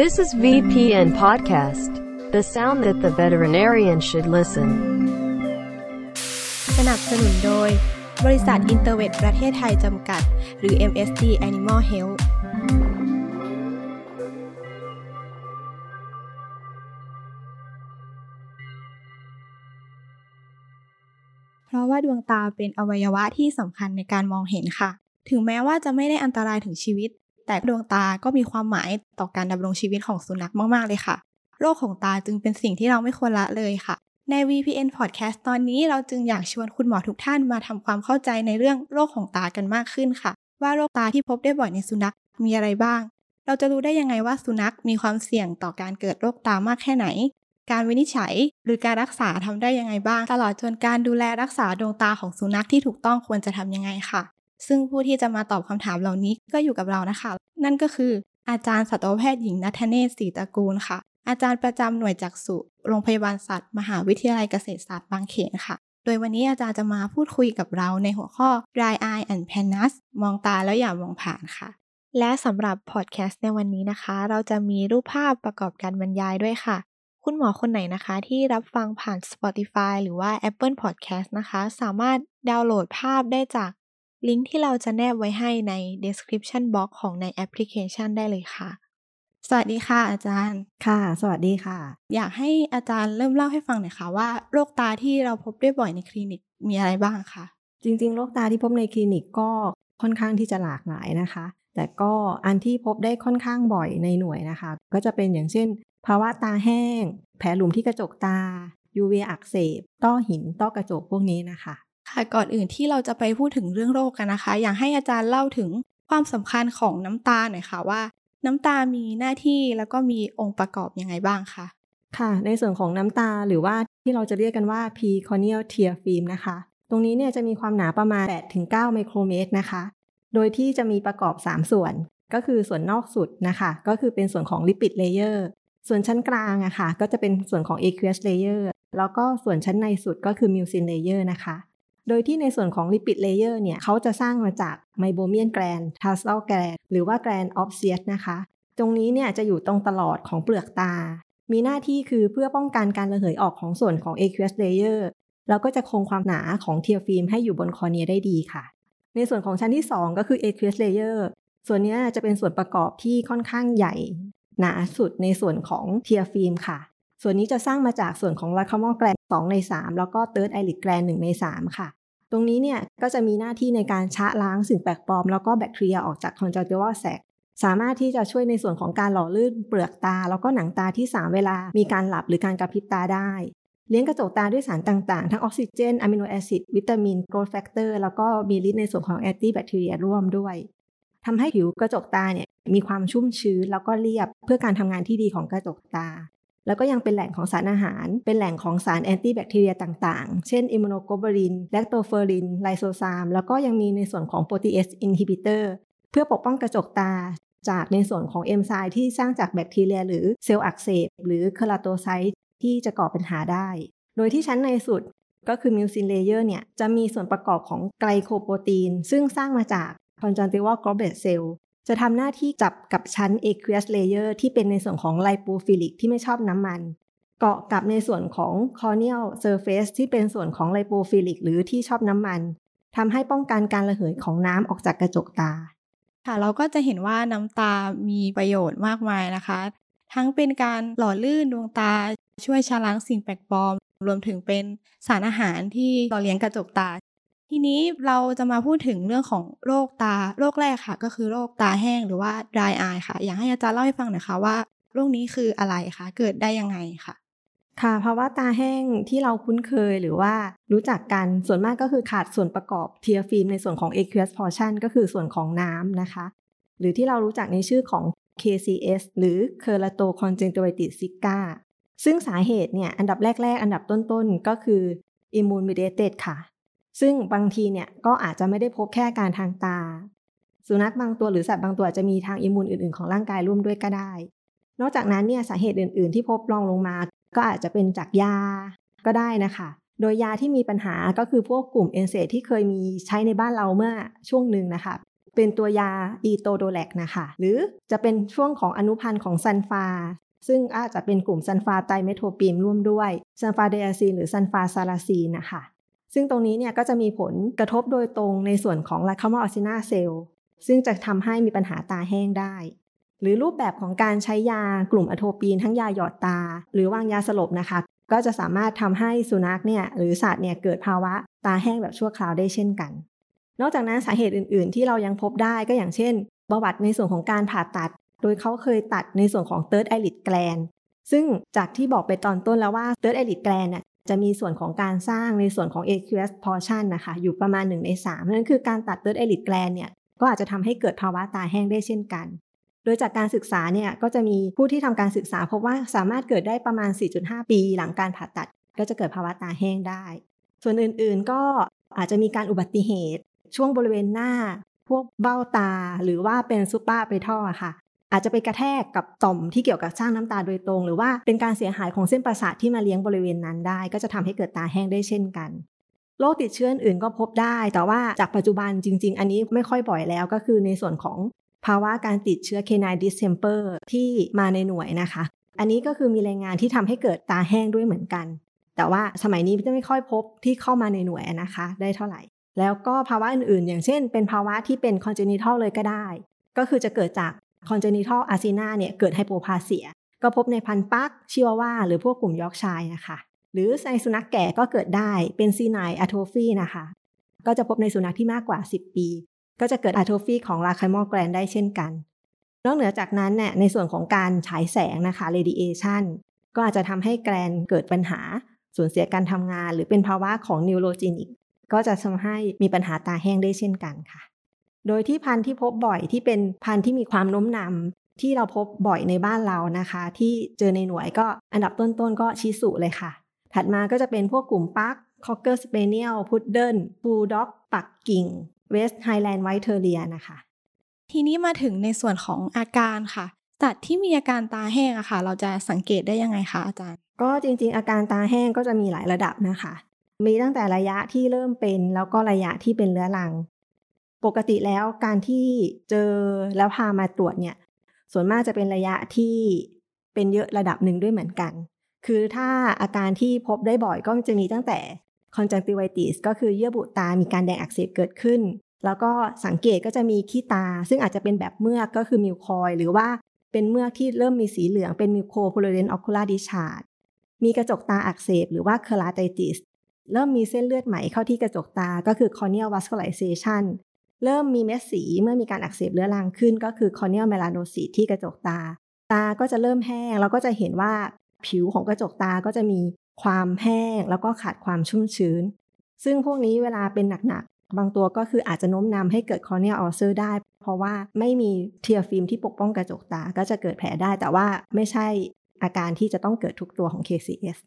This is VPN Podcast, the sound that the veterinarian should listen. สนับสนุนโดย บริษัทอินเตอร์เวทประเทศไทยจำกัด หรือ MSD Animal Health เพราะว่าดวงตาเป็นอวัยวะที่สำคัญในการมองเห็นค่ะ ถึงแม้ว่าจะไม่ได้อันตรายถึงชีวิต แต่ดวงตาก็มีความหมายต่อการดำรงชีวิตของสุนัขมาก ๆ เลยค่ะ โรคของตาจึงเป็นสิ่งที่เราไม่ควรละเลยค่ะ ใน VPN Podcast ตอนนี้เราจึงอยากชวนคุณหมอทุกท่านมาทำความเข้าใจในเรื่องโรคของตากันมากขึ้นค่ะ ว่าโรคตาที่พบได้บ่อยในสุนัขมีอะไรบ้าง เราจะรู้ได้ยังไงว่าสุนัขมีความเสี่ยงต่อการเกิดโรคตามากแค่ไหน การวินิจฉัยหรือการรักษาทำได้ยังไงบ้าง ตลอดจนการดูแลรักษาดวงตาของสุนัขที่ถูกต้องควรจะทำยังไงค่ะ ซึ่งผู้ที่จะมาตอบคำถามเหล่านี้ก็อยู่กับเรานะคะ นั่นก็คือ อาจารย์สัตวแพทย์หญิงนัทเนศศรีตระกูลค่ะ อาจารย์ประจำหน่วยจักษุโรงพยาบาลสัตว์ มหาวิทยาลัยเกษตรศาสตร์บางเขนค่ะ โดยวันนี้อาจารย์จะมาพูดคุยกับเราในหัวข้อ dry eye and pannus มองตาแล้วอย่ามองผ่านค่ะ และสำหรับพอดแคสต์ในวันนี้นะคะ เราจะมีรูปภาพประกอบการบรรยายด้วยค่ะคุณหมอคนไหนนะคะที่รับฟังผ่าน Spotify หรือว่า Apple Podcast นะคะ สามารถดาวน์โหลดภาพได้จาก ลิงก์ที่เราจะแนบไว้ให้ใน description box ของในแอปพลิเคชันได้เลยค่ะ สวัสดีค่ะ อาจารย์ ค่ะ สวัสดีค่ะ อยากให้อาจารย์เริ่มเล่าให้ฟังหน่อยค่ะว่าโรคตาที่เราพบได้บ่อยในคลินิกมีอะไรบ้างคะจริงๆ โรคตาที่พบในคลินิกก็ค่อนข้างที่จะหลากหลายนะคะ แต่ก็อันที่พบได้ค่อนข้างบ่อยในหน่วยนะคะ ก็จะเป็นอย่างเช่น ภาวะตาแห้ง แผลหลุมที่กระจกตา UV อักเสบ ต้อหิน ต้อกระจกพวกนี้นะคะ ค่ะก่อนอื่นที่เราจะไปพูดถึงเรื่องโรคกันนะคะ อยากให้อาจารย์เล่าถึงความสำคัญของน้ำตาหน่อยค่ะว่า น้ำตามีหน้าที่แล้วก็มีองค์ประกอบยังไงบ้างคะค่ะ ในส่วนของน้ำตาหรือว่าที่เราจะเรียกกันว่า p c o r n e a l tear film นะคะ ตรงนี้เนี่ยจะมีความหนาประมาณ 8-9 ไมโครเมตรนะคะ โดยที่จะมีประกอบ 3 ส่วน ก็คือส่วนนอกสุดนะคะ ก็คือเป็นส่วนของ lipid layer ส่วนชั้นกลางอะค่ะ ก็จะเป็นส่วนของ aqueous layer แล้วก็ส่วนชั้นในสุดก็คือ mucin layer นะคะ โดยที่ในส่วนของ lipid layer เนี่ยเขาจะสร้างมาจาก meibomian gland tarsal gland หรือว่า gland of Sears นะคะ ตรงนี้เนี่ยจะอยู่ตรงตลอดของเปลือกตา มีหน้าที่คือเพื่อป้องกันการระเหยออกของส่วนของ aqueous layer แล้วก็จะคงความหนาของเทียฟิล์มให้อยู่บนคอเนียได้ดีค่ะ ในส่วนของชั้นที่ 2 ก็คือ aqueous layer ส่วนนี้จะเป็นส่วนประกอบที่ค่อนข้างใหญ่ หนาสุดในส่วนของ tear film ค่ะ ส่วนนี้จะสร้างมาจากส่วนของ lacrimal gland 2ใน 3 แล้วก็ third eyelid gland 1ใน 3 ค่ะ ตรงนี้เนี่ยก็จะมีหน้าที่ในการชะล้างสิ่งแปลกปลอม แล้วก็แบคทีเรียออกจาก conjunctival sac สามารถที่จะช่วยในส่วนของการหล่อลื่นเปลือกตา แล้วก็หนังตาที่ 3 เวลา มีการหลับหรือการกระพริบตาได้ เลี้ยงกระจกตาด้วยสารต่างๆ ทั้งออกซิเจน amino acid วิตามิน growth factor แล้วก็มีฤทธิ์ในส่วนของ antibacteria ร่วมด้วยทำให้ผิวกระจกตาเนี่ยมีความชุ่มชื้นแล้วก็เรียบเพื่อการทำงานที่ดีของกระจกตา แล้วก็ยังเป็นแหล่งของสารอาหาร เป็นแหล่งของสาร antibacteria ต่างๆ เช่น immunoglobulin lactoferrin lysozyme แล้วก็ยังมีในส่วนของ protease inhibitor เพื่อปกป้องกระจกตา จากในส่วนของเอนไซม์ที่สร้างจากแบคทีเรีย หรือเซลล์อักเสบ หรือ keratocyte ที่จะก่อปัญหาได้ โดยที่ชั้นในสุดก็คือ mucin layer เนี่ยจะมีส่วนประกอบของ glycoprotein ซึ่งสร้างมาจาก conjunctival goblet cell จ จะทำหน้าที่จับกับชั้น aqueous layer ที่เป็นในส่วนของ lipophilic ที่ไม่ชอบน้ำมัน เกาะกับในส่วนของ corneal surface ที่เป็นส่วนของ lipophilic หรือที่ชอบน้ำมันทำให้ป้องกันการระเหยของน้ำออกจากกระจกตา ค่ะเราก็จะเห็นว่าน้ำตามีประโยชน์มากมายนะคะ ทั้งเป็นการหล่อลื่นดวงตาช่วยชะล้างสิ่งแปลกปลอม รวมถึงเป็นสารอาหารที่หล่อเลี้ยงกระจกตา ทีนี้เราจะมาพูดถึงเรื่องของโรคตาโรคแรกค่ะ ก็คือโรคตาแห้งหรือว่า dry eye ค่ะ อยากให้อาจารย์เล่าให้ฟังหน่อยค่ะว่าโรคนี้คืออะไรคะเกิดได้ยังไงค่ะ ค่ะภาวะตาแห้งที่เราคุ้นเคยหรือว่ารู้จักกันส่วนมากก็คือขาดส่วนประกอบเทียฟิล์มในส่วนของ aqueous portion ก็คือส่วนของน้ำนะคะ หรือที่เรารู้จักในชื่อของ KCS หรือ Keratoconjunctivitis sicca ซึ่งสาเหตุเนี่ยอันดับแรก ๆ อันดับต้นๆ ก็คือ immune mediated ค่ะ ซึ่งบางทีเนี่ยก็อาจจะไม่ได้พบแค่การทางตา สุนัขบางตัวหรือสัตว์บางตัวอาจจะมีทางอิมมูนอื่นๆของร่างกายร่วมด้วยก็ได้ นอกจากนั้นเนี่ยสาเหตุอื่น ๆ ที่พบรองลงมา ก็อาจจะเป็นจากยาก็ได้นะคะ โดยยาที่มีปัญหาก็คือพวกกลุ่มเอนเซที่เคยมีใช้ในบ้านเราเมื่อช่วงหนึ่งนะคะ เป็นตัวยาอีโตโดแลกนะคะ หรือจะเป็นช่วงของอนุพันธ์ของซันฟาซึ่งอาจจะเป็นกลุ่ม sulfa trimethoprim ร่วมด้วย sulfadiazine หรือ sulfasalazine นะคะ ซึ่งตรงนี้เนี่ยก็จะมีผลกระทบโดยตรงในส่วนของ lacrimal acinar cell ซึ่งจะทำให้มีปัญหาตาแห้งได้ หรือรูปแบบของการใช้ยากลุ่ม atropine ทั้งยาหยอดตา หรือวางยาสลบนะคะ ก็จะสามารถทำให้สุนัขเนี่ยหรือสัตว์เนี่ยเกิดภาวะตาแห้งแบบชั่วคราวได้เช่นกัน นอกจากนั้นสาเหตุอื่น ๆ ที่เรายังพบได้ก็อย่างเช่นประวัติในส่วนของการผ่าตัด โดยเขาเคยตัดในส่วนของ third eyelid gland ซึ่งจากที่บอกไปตอนต้นแล้วว่า third eyelid gland เนี่ย จะมีส่วนของการสร้างในส่วนของ aqueous portion นะคะอยู่ประมาณ1ใน3นั่นคือการตัด third eyelid gland เนี่ยก็อาจจะทำให้เกิดภาวะตาแห้งได้เช่นกัน โดยจากการศึกษาเนี่ยก็จะมีผู้ที่ทำการศึกษาพบว่าสามารถเกิดได้ประมาณ 4.5 ปี หลังการผ่าตัด ก็จะเกิดภาวะตาแห้งได้ ส่วนอื่นๆก็อาจจะมีการอุบัติเหตุ ช่วงบริเวณหน้า พวกเบ้าตา หรือว่าเป็นซูเปอร์ไปท่อค่ะ อาจจะไปกระแทกกับต่อมที่เกี่ยวกับสร้างน้ำตาโดยตรง หรือว่าเป็นการเสียหายของเส้นประสาทที่มาเลี้ยงบริเวณนั้นได้ ก็จะทำให้เกิดตาแห้งได้เช่นกันโรคติดเชื้ออื่นก็พบได้ แต่ว่าจากปัจจุบันจริง ๆ อันนี้ไม่ค่อยบ่อยแล้วก็คือในส่วนของภาวะการติดเชื้อ canine distemper ที่มาในหน่วยนะคะ อันนี้ก็คือมีรายงานที่ทำให้เกิดตาแห้งด้วยเหมือนกัน แต่ว่าสมัยนี้จะไม่ค่อยพบที่เข้ามาในหน่วยนะคะ ได้เท่าไหร่ แล้วก็ภาวะอื่นๆ อย่างเช่น เป็นภาวะที่เป็น congenital เลยก็ได้ ก็คือจะเกิดจาก congenital acinar เนี่ยเกิด hypoplasia ก็พบในพันธุ์ปั๊กชิวาวา หรือพวกกลุ่มยอร์กเชียร์นะคะ หรือในสุนัขแก่ก็เกิดได้เป็น senile atrophy นะคะ ก็จะพบในสุนัขที่มากกว่า 10 ปี ก็จะเกิด atrophy ของ lacrimal gland ได้เช่นกัน นอกเหนือจากนั้นเนี่ยในส่วนของการฉายแสงนะคะ radiationก็อาจจะทำให้ gland เกิดปัญหาสูญเสียการทำงาน หรือเป็นภาวะของ neurogenic ก็จะทำให้มีปัญหาตาแห้งได้เช่นกันค่ะ โดยที่พันธุ์ที่พบบ่อยที่เป็นพันธุ์ที่มีความโน้มนำที่เราพบบ่อยในบ้านเรานะคะ ที่เจอในหน่วยก็อันดับต้นๆก็ชิห์สุเลยค่ะ ถัดมาก็จะเป็นพวกกลุ่มปั๊กคอกเกอร์สเปเนียลพุดเดิลบูลด็อก ปักกิ่งเวสต์ไฮแลนด์ไวท์เทอร์เรียนะคะ ทีนี้มาถึงในส่วนของอาการค่ะสัตว์ที่มีอาการตาแห้งอะค่ะ เราจะสังเกตได้ยังไงคะอาจารย์ ก็จริงๆ อาการตาแห้งก็จะมีหลายระดับนะคะ มีตั้งแต่ระยะที่เริ่มเป็น แล้วก็ระยะที่เป็นเรื้อรัง ปกติแล้วการที่เจอแล้วพามาตรวจเนี่ย ส่วนมากจะเป็นระยะที่เป็นเยอะระดับหนึ่งด้วยเหมือนกัน คือถ้าอาการที่พบได้บ่อยก็จะมีตั้งแต่ conjunctivitis ก็คือเยื่อบุตา มีการแดงอักเสบเกิดขึ้น แล้วก็สังเกตก็จะมีขี้ตา ซึ่งอาจจะเป็นแบบเมือกก็คือมิวคอย หรือว่าเป็นเมือกที่เริ่มมีสีเหลืองเป็นมิวโคโพลเรนออคูลาดิชาร์ดมีกระจกตาอักเสบ หรือว่าเคอราไตติสเริ่มมีเส้นเลือดใหม่เข้าที่กระจกตา ก็คือ corneal vascularization เริ่มมีเม็ดสีเมื่อมีการอักเสบเรื้อรังขึ้น ก็คือ corneal melanocyte ที่กระจกตา ตาก็จะเริ่มแห้งแล้วก็จะเห็นว่าผิวของกระจกตาก็จะมีความแห้งแล้วก็ขาดความชุ่มชื้น ซึ่งพวกนี้เวลาเป็นหนักๆ บางตัวก็คืออาจจะโน้มนำให้เกิด corneal ulcer ได้ เพราะว่าไม่มี tear film ที่ปกป้องกระจกตาก็จะเกิดแผลได้ แต่ว่าไม่ใช่อาการที่จะต้องเกิดทุกตัวของ KCS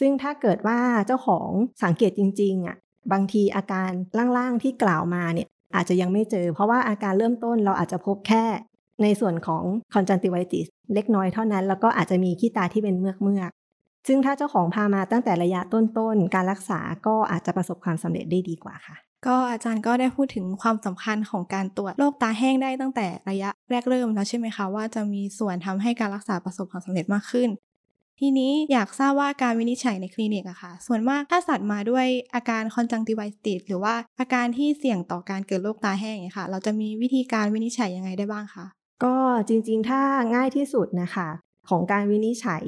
ซึ่งถ้าเกิดว่าเจ้าของสังเกตจริงๆอะบางทีอาการล่างๆที่กล่าวมาเนี่ย อาจจะยังไม่เจอ เพราะว่าอาการเริ่มต้นเราอาจจะพบแค่ในส่วนของ conjunctivitis เล็กน้อยเท่านั้น แล้วก็อาจจะมีขี้ตาที่เป็นเมือกเมือกซึ่งถ้าเจ้าของพามาตั้งแต่ระยะต้นๆ การรักษาก็อาจจะประสบความสำเร็จได้ดีกว่าค่ะ ก็อาจารย์ก็ได้พูดถึงความสำคัญของการตรวจโรคตาแห้งได้ตั้งแต่ระยะแรกเริ่มแล้วใช่ไหมคะว่าจะมีส่วนทำให้การรักษาประสบความสำเร็จมากขึ้น ทีนี้อยากทราบว่าการวินิจฉัยในคลินิกอะค่ะ ส่วนมากถ้าสัตว์มาด้วยอาการคอนจังติไวติสหรือว่าอาการที่เสี่ยงต่อการเกิดโรคตาแห้งเนี่ยค่ะ เราจะมีวิธีการวินิจฉัยยังไงได้บ้างคะก็จริงๆ ถ้าง่ายที่สุดนะคะ ของการวินิจฉัย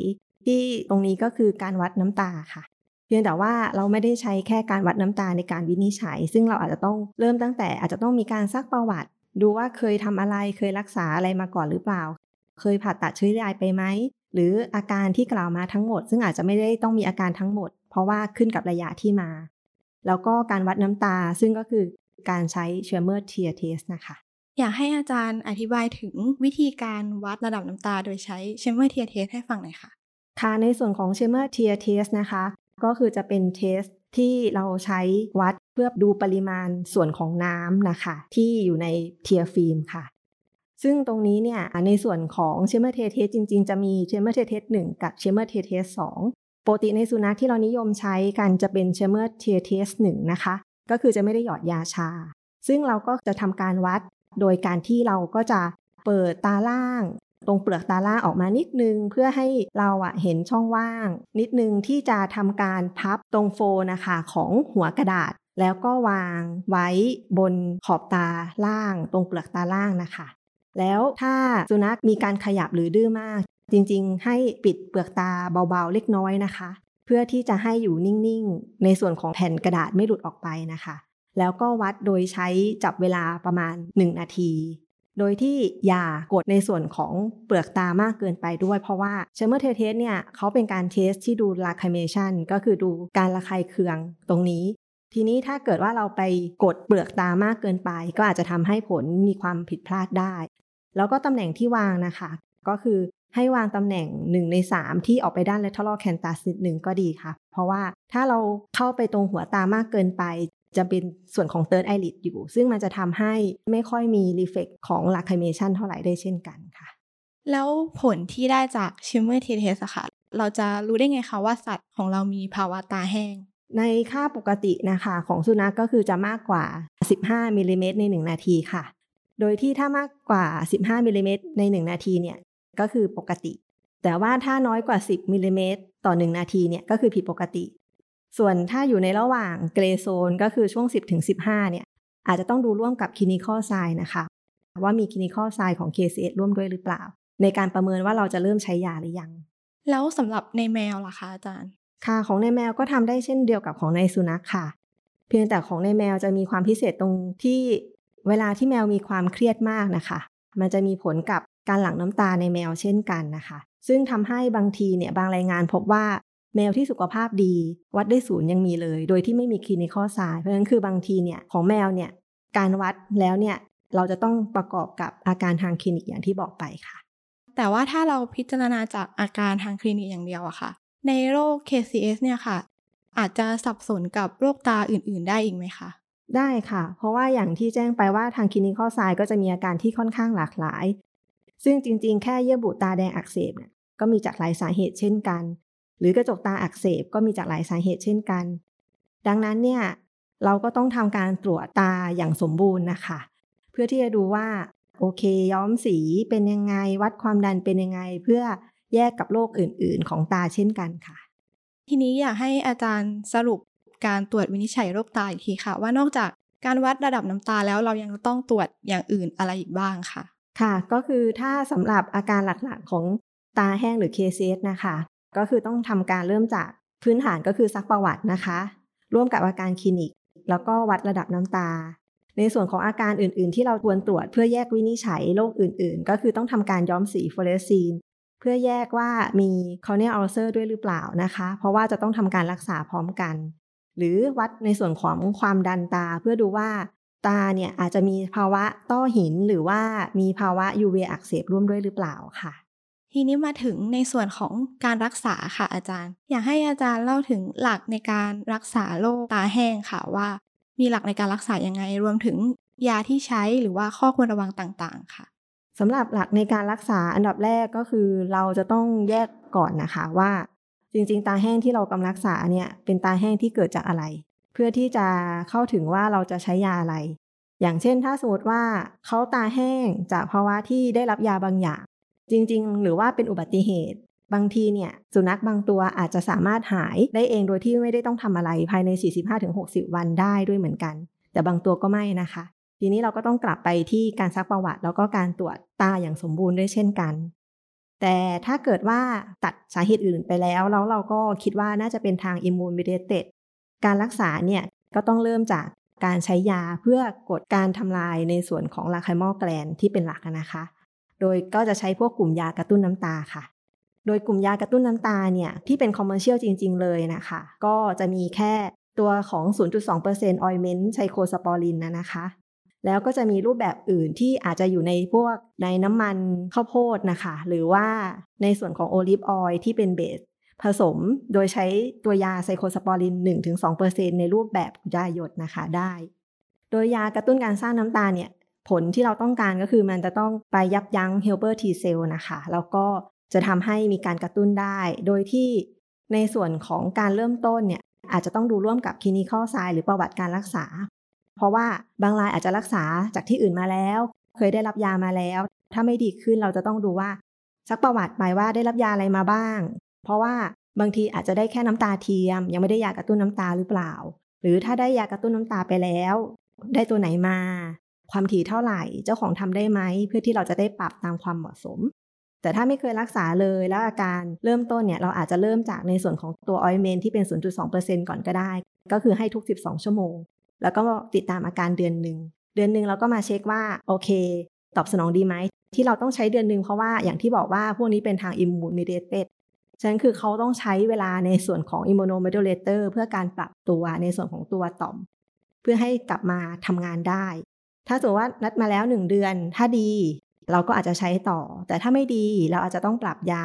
ที่ตรงนี้ก็คือการวัดน้ำตาค่ะ เพียงแต่ว่าเราไม่ได้ใช้แค่การวัดน้ำตาในการวินิจฉัย ซึ่งเราอาจจะต้องเริ่มตั้งแต่อาจจะต้องมีการซักประวัติ ดูว่าเคยทำอะไรเคยรักษาอะไรมาก่อนหรือเปล่า เคยผ่าตัดชื้อรายไปไหม หรืออาการที่กล่าวมาทั้งหมด ซึ่งอาจจะไม่ได้ต้องมีอาการทั้งหมด เพราะว่าขึ้นกับระยะที่มา แล้วก็การวัดน้ำตาซึ่งก็คือการใช้ Schirmer tear test นะคะ อยากให้อาจารย์อธิบายถึงวิธีการวัดระดับน้ำตาโดยใช้ Schirmer tear test ให้ฟังหน่อยค่ะ ค่ะในส่วนของ Schirmer tear test นะคะ ก็คือจะเป็น test ที่เราใช้วัดเพื่อดูปริมาณส่วนของน้ำนะคะ ที่อยู่ใน tear film ค่ะ ซึ่งตรงนี้เนี่ยในส่วนของ Schirmer tear test จริง ๆ จะมี Schirmer tear test หนึ่งกับ Schirmer tear test สองปกติในสุนัขที่เรานิยมใช้กันจะเป็น Schirmer tear test หนึ่งนะคะ ก็คือจะไม่ได้หยอดยาชา ซึ่งเราก็จะทำการวัดโดยการที่เราก็จะเปิดตาล่าง ตรงเปลือกตาล่างออกมานิดนึง เพื่อให้เราอะเห็นช่องว่าง นิดนึงที่จะทำการพับตรงโฟนะคะของหัวกระดาษ แล้วก็วางไว้บนขอบตาล่าง ตรงเปลือกตาล่างนะคะ แล้วถ้าสุนัขมีการขยับหรือดื้อมาก จริงๆ ให้ปิดเปลือกตาเบาๆเล็กน้อยนะคะ เพื่อที่จะให้อยู่นิ่งๆ ในส่วนของแผ่นกระดาษไม่หลุดออกไปนะคะ แล้วก็วัดโดยใช้จับเวลาประมาณ 1 นาที โดยที่อย่ากดในส่วนของเปลือกตามากเกินไปด้วย เพราะว่า Schirmer tear test เนี่ยเขาเป็นการ test ที่ดู lacrimation ก็คือดูการระคายเคืองตรงนี้ทีนี้ถ้าเกิดว่าเราไปกดเปลือกตามากเกินไป ก็อาจจะทำให้ผลมีความผิดพลาดได้ แล้วก็ตำแหน่งที่วางนะคะ ก็คือให้วางตำแหน่ง 1 ใน 3 ที่ออกไปด้าน lateral canthus นิดหนึ่งก็ดีค่ะ เพราะว่าถ้าเราเข้าไปตรงหัวตามากเกินไป จะเป็นส่วนของ third eyelid อยู่ ซึ่งมันจะทำให้ไม่ค่อยมี reflex ของ lacrimation เท่าไหร่ได้เช่นกันค่ะ แล้วผลที่ได้จาก shimmer t test อะค่ะ เราจะรู้ได้ไงคะว่าสัตว์ของเรามีภาวะตาแห้งในค่าปกตินะคะของสุนัขกก็คือจะมากกว่า 15มิลลิเมตรใน 1 นาทีค่ะ โดยที่ถ้ามากกว่า 15มิลลิเมตรใน 1 นาทีเนี่ยก็คือปกติ แต่ว่าถ้าน้อยกว่า 10มิลลิเมตรต่อ 1 นาทีเนี่ยก็คือผิดปกติ ส่วนถ้าอยู่ในระหว่างเกรโซนก็คือช่วง 10ถึง15เนี่ยอาจจะต้องดูร่วมกับคลินิคอลไซน์นะคะ ว่ามีคลินิคอลไซน์ของ KCS ร่วมด้วยหรือเปล่า ในการประเมินว่าเราจะเริ่มใช้ยาหรือยัง แล้วสำหรับในแมวล่ะคะอาจารย์ ค่ะของในแมวก็ทำได้เช่นเดียวกับของในสุนัขค่ะ เพียงแต่ของในแมวจะมีความพิเศษตรงที่ เวลาที่แมวมีความเครียดมากนะคะ มันจะมีผลกับการหลั่งน้ำตาในแมวเช่นกันนะคะ ซึ่งทำให้บางทีเนี่ยบางรายงานพบว่าแมวที่สุขภาพดี วัดได้ศูนย์ยังมีเลย โดยที่ไม่มีคลินิคอลไซน์เพราะฉะนั้นคือบางทีเนี่ยของแมวเนี่ยการวัดแล้วเนี่ยเราจะต้องประกอบกับอาการทางคลินิกอย่างที่บอกไปค่ะ แต่ว่าถ้าเราพิจารณาจากอาการทางคลินิกอย่างเดียวอะค่ะ ในโรค KCS เนี่ยค่ะ อาจจะสับสนกับโรคตาอื่น ๆ ได้อีกไหมคะ ได้ค่ะ เพราะว่าอย่างที่แจ้งไปว่าทางคลินิคอไซก็จะมีอาการที่ค่อนข้างหลากหลาย ซึ่งจริงๆ แค่เยื่อบุตาแดงอักเสบเนี่ยก็มีจากหลายสาเหตุเช่นกัน หรือกระจกตาอักเสบก็มีจากหลายสาเหตุเช่นกัน ดังนั้นเนี่ยเราก็ต้องทำการตรวจตาอย่างสมบูรณ์นะคะ เพื่อที่จะดูว่าโอเค ย้อมสีเป็นยังไงวัดความดันเป็นยังไง เพื่อแยกกับโรคอื่น ๆ ของตาเช่นกันค่ะ ทีนี้อยากให้อาจารย์สรุป การตรวจวินิจฉัยโรคตาอีกทีค่ะ ว่านอกจากการวัดระดับน้ำตาแล้วเรายังต้องตรวจอย่างอื่นอะไรอีกบ้างค่ะ ค่ะ ก็คือถ้าสำหรับอาการหลักๆของตาแห้งหรือ KCS นะคะ ก็คือต้องทำการเริ่มจากพื้นฐานก็คือซักประวัตินะคะ ร่วมกับอาการคลินิก แล้วก็วัดระดับน้ำตา ในส่วนของอาการอื่น ๆ ที่เราควรตรวจเพื่อแยกวินิจฉัยโรคอื่น ๆ ก็คือต้องทำการย้อมสีฟลูออเรสซีนเพื่อแยกว่ามี corneal ulcer ด้วยหรือเปล่านะคะ เพราะว่าจะต้องทำการรักษาพร้อมกัน หรือวัดในส่วนของความดันตาเพื่อดูว่าตาเนี่ยอาจจะมีภาวะต้อหินหรือว่ามีภาวะ UV อักเสบร่วมด้วยหรือเปล่าค่ะ ทีนี้มาถึงในส่วนของการรักษาค่ะอาจารย์ อยากให้อาจารย์เล่าถึงหลักในการรักษาโรคตาแห้งค่ะว่า มีหลักในการรักษายังไงรวมถึงยาที่ใช้หรือว่าข้อควรระวังต่างๆ ค่ะสำหรับหลักในการรักษาอันดับแรกก็คือเราจะต้องแยกก่อนนะคะว่า จริงๆ ตาแห้งที่เรากำลังรักษาเนี่ยเป็นตาแห้งที่เกิดจากอะไร เพื่อที่จะเข้าถึงว่าเราจะใช้ยาอะไร อย่างเช่น ถ้าสมมติว่าเขาตาแห้งจากภาวะที่ได้รับยาบางอย่าง จริงๆ หรือว่าเป็นอุบัติเหตุ บางทีเนี่ยสุนัขบางตัวอาจจะสามารถหายได้เองโดยที่ไม่ได้ต้องทำอะไรภายใน 45-60 วันได้ด้วยเหมือนกัน แต่บางตัวก็ไม่นะคะ ทีนี้เราก็ต้องกลับไปที่การซักประวัติ แล้วก็การตรวจตาอย่างสมบูรณ์ด้วยเช่นกัน แต่ถ้าเกิดว่าตัดสาเหตุอื่นไปแล้ว แล้วเราก็คิดว่าน่าจะเป็นทาง immune mediated การรักษาเนี่ยก็ต้องเริ่มจากการใช้ยาเพื่อกดการทำลายในส่วนของลาไคมอลแกลนที่เป็นหลักนะคะ โดยก็จะใช้พวกกลุ่มยากระตุ้นน้ำตาค่ะ โดยกลุ่มยากระตุ้นน้ำตาเนี่ยที่เป็นคอมเมอร์เชียลจริง ๆ เลยนะคะ ก็จะมีแค่ตัวของ 0.2% ointment cyclosporine นะนะคะ แล้วก็จะมีรูปแบบอื่นที่อาจจะอยู่ในพวกในน้ำมันข้าวโพดนะคะ หรือว่าในส่วนของ olive oil ที่เป็น base ผสมโดยใช้ตัวยา cyclosporine 1-2%ในรูปแบบยาหยดนะคะได้ โดยยากระตุ้นการสร้างน้ำตาเนี่ยผลที่เราต้องการก็คือมันจะต้องไปยับยั้ง helper T cell นะคะ แล้วก็จะทำให้มีการกระตุ้นได้ โดยที่ในส่วนของการเริ่มต้นเนี่ยอาจจะต้องดูร่วมกับ clinical sign หรือประวัติการรักษา เพราะว่าบางรายอาจจะรักษาจากที่อื่นมาแล้ว เคยได้รับยามาแล้ว ถ้าไม่ดีขึ้นเราจะต้องดูว่าซักประวัติไปว่าได้รับยาอะไรมาบ้าง เพราะว่าบางทีอาจจะได้แค่น้ำตาเทียม ยังไม่ได้ยากระตุ้นน้ำตาหรือเปล่า หรือถ้าได้ยากระตุ้นน้ำตาไปแล้ว ได้ตัวไหนมา ความถี่เท่าไหร่เจ้าของทำได้ไหมเพื่อที่เราจะได้ปรับตามความเหมาะสม แต่ถ้าไม่เคยรักษาเลยแล้วอาการเริ่มต้นเนี่ยเราอาจจะเริ่มจากในส่วนของตัว ointment ที่เป็น 0.2%ก่อนก็ได้ ก็คือให้ทุก 12 ชั่วโมง แล้วก็ติดตามอาการเดือนหนึ่ง เดือนหนึ่งเราก็มาเช็คว่าโอเค ตอบสนองดีไหม ที่เราต้องใช้เดือนหนึ่งเพราะว่าอย่างที่บอกว่าพวกนี้เป็นทาง immune-mediated ฉะนั้นคือเขาต้องใช้เวลาในส่วนของ immunomodulator เพื่อการปรับตัวในส่วนของตัวต่อม เพื่อให้กลับมาทำงานได้ ถ้าสมมติว่านัดมาแล้วหนึ่งเดือน ถ้าดีเราก็อาจจะใช้ต่อ แต่ถ้าไม่ดีเราอาจจะต้องปรับยา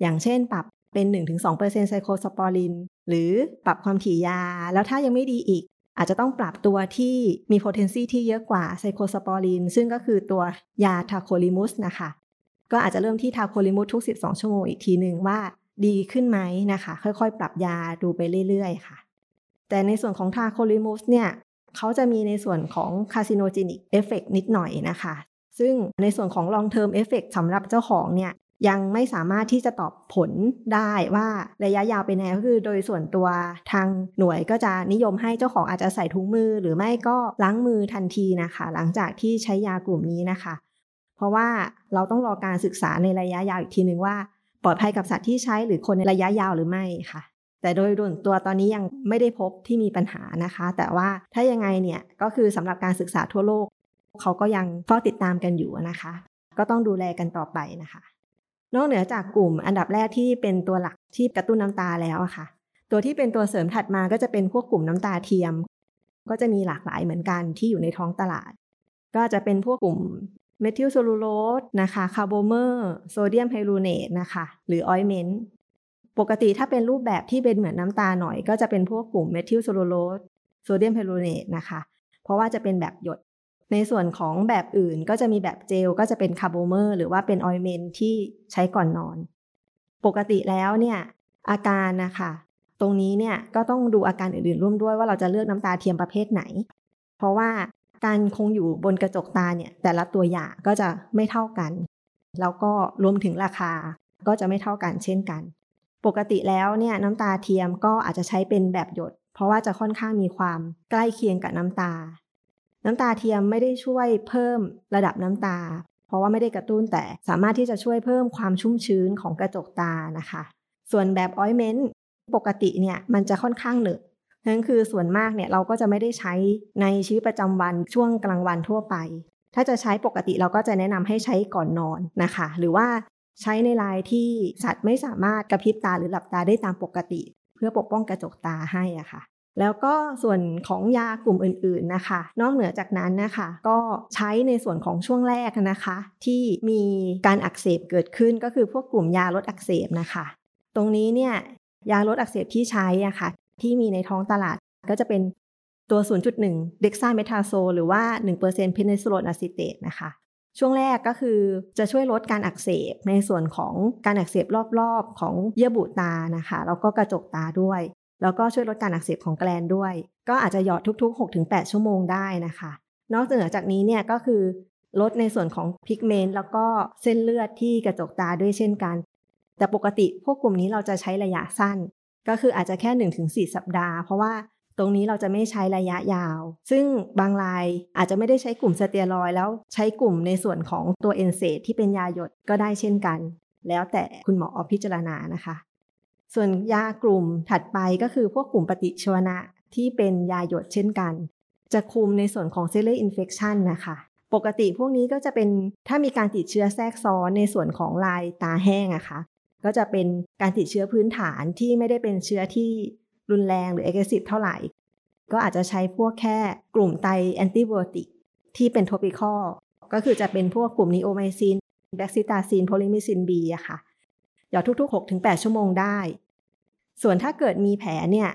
อย่างเช่นปรับเป็น 1-2% cyclosporine หรือปรับความถี่ยา แล้วถ้ายังไม่ดีอีก อาจจะต้องปรับตัวที่มี potency ที่เยอะกว่า cyclosporine ซึ่งก็คือตัวยา tacrolimus นะคะ ก็อาจจะเริ่มที่ tacrolimus ทุก 12 ชั่วโมงอีกทีหนึ่งว่าดีขึ้นไหมนะคะ ค่อยๆ ปรับยาดูไปเรื่อยๆ ค่ะ แต่ในส่วนของ tacrolimus เนี่ยเขาจะมีในส่วนของ carcinogenic effect นิดหน่อยนะคะ ซึ่งในส่วนของ long term effect สำหรับเจ้าของเนี่ย ยังไม่สามารถที่จะตอบผลได้ว่าระยะยาวเป็นไงก็คือโดยส่วนตัวทางหน่วยก็จะนิยมให้เจ้าของอาจจะใส่ถุงมือ หรือไม่ก็ล้างมือทันทีนะคะ หลังจากที่ใช้ยากลุ่มนี้นะคะ เพราะว่าเราต้องรอการศึกษาในระยะยาวอีกทีหนึ่งว่า ปลอดภัยกับสัตว์ที่ใช้หรือคนในระยะยาวหรือไม่ค่ะ แต่โดยรวมตัวตอนนี้ยังไม่ได้พบที่มีปัญหานะคะ แต่ว่าถ้ายังไงเนี่ยก็คือสำหรับการศึกษาทั่วโลก เขาก็ยังเฝ้าติดตามกันอยู่นะคะ ก็ต้องดูแลกันต่อไปนะคะ นอกเหนือจากกลุ่มอันดับแรกที่เป็นตัวหลักที่กระตุ้นน้ำตาแล้วอะค่ะ ตัวที่เป็นตัวเสริมถัดมาก็จะเป็นพวกกลุ่มน้ำตาเทียม ก็จะมีหลากหลายเหมือนกันที่อยู่ในท้องตลาด ก็จะเป็นพวกกลุ่ม methylcellulose นะคะ carbomer sodium hyaluronate นะคะหรือ ointment ปกติถ้าเป็นรูปแบบที่เป็นเหมือนน้ำตาหน่อย ก็จะเป็นพวกกลุ่ม methylcellulose sodium hyaluronate นะคะ เพราะว่าจะเป็นแบบหยด ในส่วนของแบบอื่นก็จะมีแบบเจลก็จะเป็น carbomer หรือว่าเป็น ointment ที่ใช้ก่อนนอน ปกติแล้วเนี่ยอาการนะคะตรงนี้เนี่ยก็ต้องดูอาการอื่นๆร่วมด้วยว่าเราจะเลือกน้ำตาเทียมประเภทไหน เพราะว่าการคงอยู่บนกระจกตาเนี่ยแต่ละตัวอย่างก็จะไม่เท่ากัน แล้วก็รวมถึงราคาก็จะไม่เท่ากันเช่นกัน ปกติแล้วเนี่ยน้ำตาเทียมก็อาจจะใช้เป็นแบบหยด เพราะว่าจะค่อนข้างมีความใกล้เคียงกับน้ำตา น้ำตาเทียมไม่ได้ช่วยเพิ่มระดับน้ำตา เพราะว่าไม่ได้กระตุ้นแต่สามารถที่จะช่วยเพิ่มความชุ่มชื้นของกระจกตานะคะ ส่วนแบบออยเมนต์ปกติเนี่ยมันจะค่อนข้างเหนอะนั่นคือส่วนมากเนี่ยเราก็จะไม่ได้ใช้ในชีวิตประจำวันช่วงกลางวันทั่วไป ถ้าจะใช้ปกติเราก็จะแนะนำให้ใช้ก่อนนอนนะคะ หรือว่าใช้ในลายที่สัตว์ไม่สามารถกระพริบตาหรือหลับตาได้ตามปกติ เพื่อปกป้องกระจกตาให้อะค่ะ แล้วก็ส่วนของยากลุ่มอื่นๆนะคะ นอกเหนือจากนั้นนะคะ ก็ใช้ในส่วนของช่วงแรกนะคะ ที่มีการอักเสบเกิดขึ้นก็คือพวกกลุ่มยาลดอักเสบนะคะ ตรงนี้เนี่ยยาลดอักเสบที่ใช้อะค่ะที่มีในท้องตลาดก็จะเป็นตัว 0.1 dexamethasone หรือว่า 1% prednisolone acetate นะคะ ช่วงแรกก็คือจะช่วยลดการอักเสบในส่วนของการอักเสบรอบๆ ของเยื่อบุตานะคะ แล้วก็กระจกตาด้วย แล้วก็ช่วยลดการอักเสบของ gland ด้วย ก็อาจจะหยอดทุก ๆ 6-8 ชั่วโมงได้นะคะ นอกเหนือจากนี้เนี่ยก็คือลดในส่วนของ pigment แล้วก็เส้นเลือดที่กระจกตาด้วยเช่นกัน แต่ปกติพวกกลุ่มนี้เราจะใช้ระยะสั้น ก็คืออาจจะแค่ 1-4 สัปดาห์ เพราะว่าตรงนี้เราจะไม่ใช้ระยะยาว ซึ่งบางรายอาจจะไม่ได้ใช้กลุ่มสเตียรอยด์แล้วใช้กลุ่มในส่วนของตัว NSAID ที่เป็นยาหยดก็ได้เช่นกัน แล้วแต่คุณหมอพิจารณานะคะ ส่วนยากลุ่มถัดไปก็คือพวกกลุ่มปฏิชีวนะที่เป็นยาหยดเช่นกัน จะคุมในส่วนของ secondary infection นะคะ ปกติพวกนี้ก็จะเป็นถ้ามีการติดเชื้อแทรกซ้อนในส่วนของรายตาแห้งอะค่ะ ก็จะเป็นการติดเชื้อพื้นฐานที่ไม่ได้เป็นเชื้อที่รุนแรงหรือ aggressive เท่าไหร่ ก็อาจจะใช้พวกแค่กลุ่ม triple antibiotic ที่เป็น topical ก็คือจะเป็นพวกกลุ่ม neomycin bacitracin polymyxin B อะค่ะหยอดทุกๆ 6-8 ชั่วโมงได้ ส่วนถ้าเกิดมีแผลเนี่ย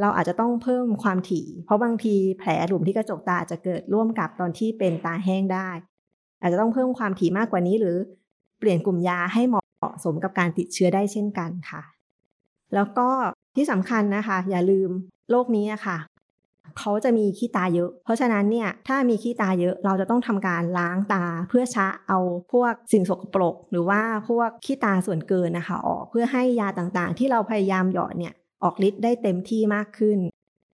เราอาจจะต้องเพิ่มความถี่ เพราะบางทีแผลหลุมที่กระจกตาจะเกิดร่วมกับตอนที่เป็นตาแห้งได้ อาจจะต้องเพิ่มความถี่มากกว่านี้หรือเปลี่ยนกลุ่มยาให้เหมาะเหมาะสมกับการติดเชื้อได้เช่นกันค่ะ แล้วก็ที่สำคัญนะคะ อย่าลืมโรคนี้ค่ะ เขาจะมีขี้ตาเยอะ เพราะฉะนั้นเนี่ยถ้ามีขี้ตาเยอะเราจะต้องทำการล้างตาเพื่อชะเอาพวกสิ่งสกปรก หรือว่าพวกขี้ตาส่วนเกินนะคะออกเพื่อให้ยาต่างๆ ที่เราพยายามหยอดเนี่ยออกฤทธิ์ได้เต็มที่มากขึ้น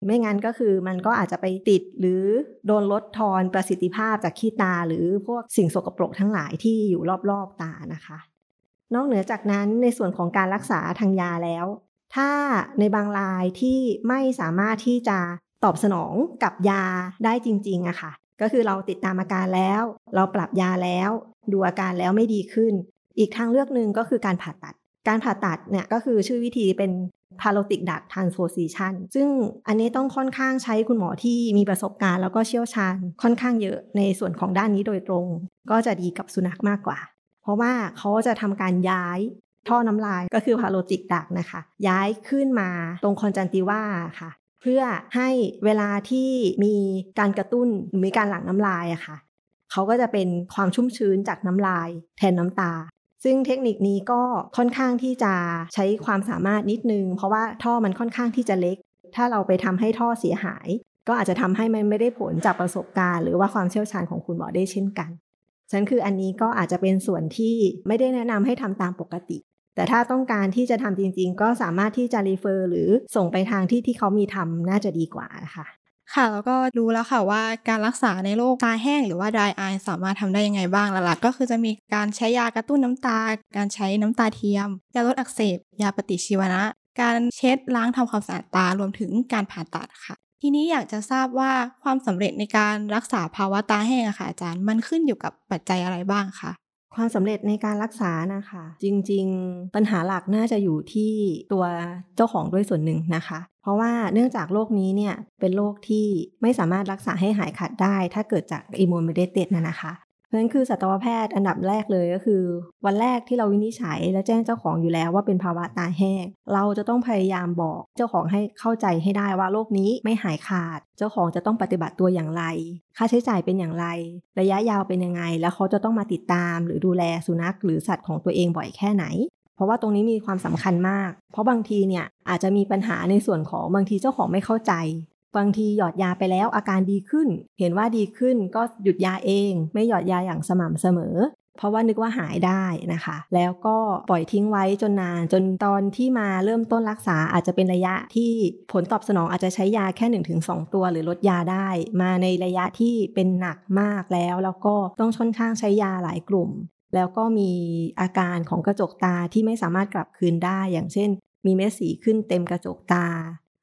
ไม่งั้นก็คือมันก็อาจจะไปติดหรือโดนลดทอนประสิทธิภาพจากขี้ตาหรือพวกสิ่งสกปรกทั้งหลายที่อยู่รอบๆตานะคะ นอกเหนือจากนั้นในส่วนของการรักษาทางยาแล้ว ถ้าในบางรายที่ไม่สามารถที่จะ ตอบสนองกับยาได้จริงๆอะค่ะ ก็คือเราติดตามอาการแล้ว เราปรับยาแล้ว ดูอาการแล้วไม่ดีขึ้น อีกทางเลือกหนึ่งก็คือการผ่าตัด การผ่าตัดเนี่ยก็คือชื่อวิธีเป็น parotic duct transposition ซึ่งอันนี้ต้องค่อนข้างใช้คุณหมอที่มีประสบการณ์แล้วก็เชี่ยวชาญค่อนข้างเยอะในส่วนของด้านนี้โดยตรง ก็จะดีกับสุนัขมากกว่า เพราะว่าเขาจะทำการย้ายท่อน้ำลายก็คือ parotic duct นะคะ ย้ายขึ้นมาตรงคอนจันติว่าค่ะ พื่อให้เวลาที่มีการกระตุ้นหรือมีการหลั่งน้ำลายอะค่ะเขาก็จะเป็นความชุ่มชื้นจากน้ำลาย แทนน้ำตา ซึ่งเทคนิคนี้ก็ค่อนข้างที่จะใช้ความสามารถนิดนึง เพราะว่าท่อมันค่อนข้างที่จะเล็ก ถ้าเราไปทำให้ท่อเสียหาย ก็อาจจะทำให้มันไม่ได้ผลจากประสบการณ์ หรือว่าความเชี่ยวชาญของคุณหมอได้เช่นกันฉันคืออันนี้ก็อาจจะเป็นส่วนที่ไม่ได้แนะนำให้ทำตามปกติ แต่ถ้าต้องการที่จะทำจริง ๆ ก็สามารถที่จะรีเฟอร์หรือส่งไปทางที่ที่เขามีทำน่าจะดีกว่านะคะค่ะแล้วก็รู้แล้วค่ะว่าการรักษาในโรคตาแห้งหรือว่า dry eye สามารถทำได้ยังไงบ้างหลักๆก็คือจะมีการใช้ยากระตุ้นน้ำตา การใช้น้ำตาเทียม ยาลดอักเสบ ยาปฏิชีวนะ การเช็ดล้างทำความสะอาดตารวมถึงการผ่าตัดค่ะ ทีนี้อยากจะทราบว่าความสำเร็จในการรักษาภาวะตาแห้งอะค่ะอาจารย์ มันขึ้นอยู่กับปัจจัยอะไรบ้างคะ ความสำเร็จในการรักษานะคะ จริงๆ ปัญหาหลักน่าจะอยู่ที่ตัวเจ้าของด้วยส่วนหนึ่งนะคะ เพราะว่าเนื่องจากโรคนี้เนี่ยเป็นโรคที่ไม่สามารถรักษาให้หายขาดได้ ถ้าเกิดจาก immune-mediated นะนะคะ นั้นคือสัตวแพทย์อันดับแรกเลยก็คือ วันแรกที่เราวินิจฉัย และแจ้งเจ้าของอยู่แล้วว่าเป็นภาวะตาแห้ง เราจะต้องพยายามบอกเจ้าของให้เข้าใจให้ได้ว่าโรคนี้ไม่หายขาด เจ้าของจะต้องปฏิบัติตัวอย่างไร ค่าใช้จ่ายเป็นอย่างไร ระยะยาวเป็นยังไง แล้วเขาจะต้องมาติดตาม หรือดูแลสุนัขหรือสัตว์ของตัวเองบ่อยแค่ไหนเพราะว่าตรงนี้มีความสำคัญมาก เพราะบางทีเนี่ยอาจจะมีปัญหาในส่วนของบางทีเจ้าของไม่เข้าใจ บางทีหยอดยาไปแล้วอาการดีขึ้น เห็นว่าดีขึ้นก็หยุดยาเอง ไม่หยอดยาอย่างสม่ำเสมอ เพราะว่านึกว่าหายได้นะคะ แล้วก็ปล่อยทิ้งไว้จนนาน จนตอนที่มาเริ่มต้นรักษาอาจจะเป็นระยะที่ผลตอบสนองอาจจะใช้ยาแค่ 1-2 ตัวหรือลดยาได้ มาในระยะที่เป็นหนักมากแล้ว แล้วก็ต้องค่อนข้างใช้ยาหลายกลุ่ม แล้วก็มีอาการของกระจกตาที่ไม่สามารถกลับคืนได้ อย่างเช่น มีเม็ดสีขึ้นเต็มกระจกตา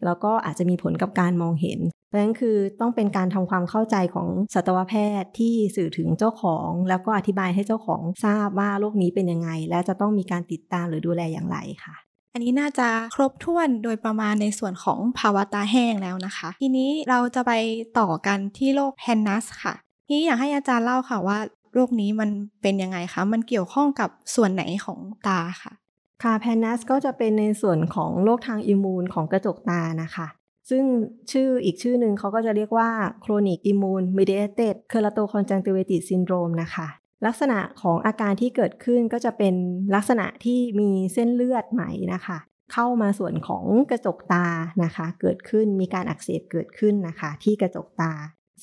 แล้วก็อาจจะมีผลกับการมองเห็น เพราะฉะนั้นคือต้องเป็นการทำความเข้าใจของสัตวแพทย์ที่สื่อถึงเจ้าของ แล้วก็อธิบายให้เจ้าของทราบว่าโรคนี้เป็นยังไง และจะต้องมีการติดตามหรือดูแลอย่างไรค่ะอันนี้น่าจะครบถ้วนโดยประมาณในส่วนของภาวะตาแห้งแล้วนะคะ ทีนี้เราจะไปต่อกันที่โรคแพนนัสค่ะทีนี้อยากให้อาจารย์เล่าค่ะว่าโรคนี้มันเป็นยังไงคะ มันเกี่ยวข้องกับส่วนไหนของตาค่ะ ค่ะแพนนัสก็จะเป็นในส่วนของโรคทางอิมมูนของกระจกตานะคะ ซึ่งชื่ออีกชื่อหนึ่งเขาก็จะเรียกว่า chronic immune mediated keratoconjunctivitis syndrome นะคะ ลักษณะของอาการที่เกิดขึ้นก็จะเป็นลักษณะที่มีเส้นเลือดไหมนะคะ เข้ามาส่วนของกระจกตานะคะ เกิดขึ้นมีการอักเสบเกิดขึ้นนะคะ ที่กระจกตา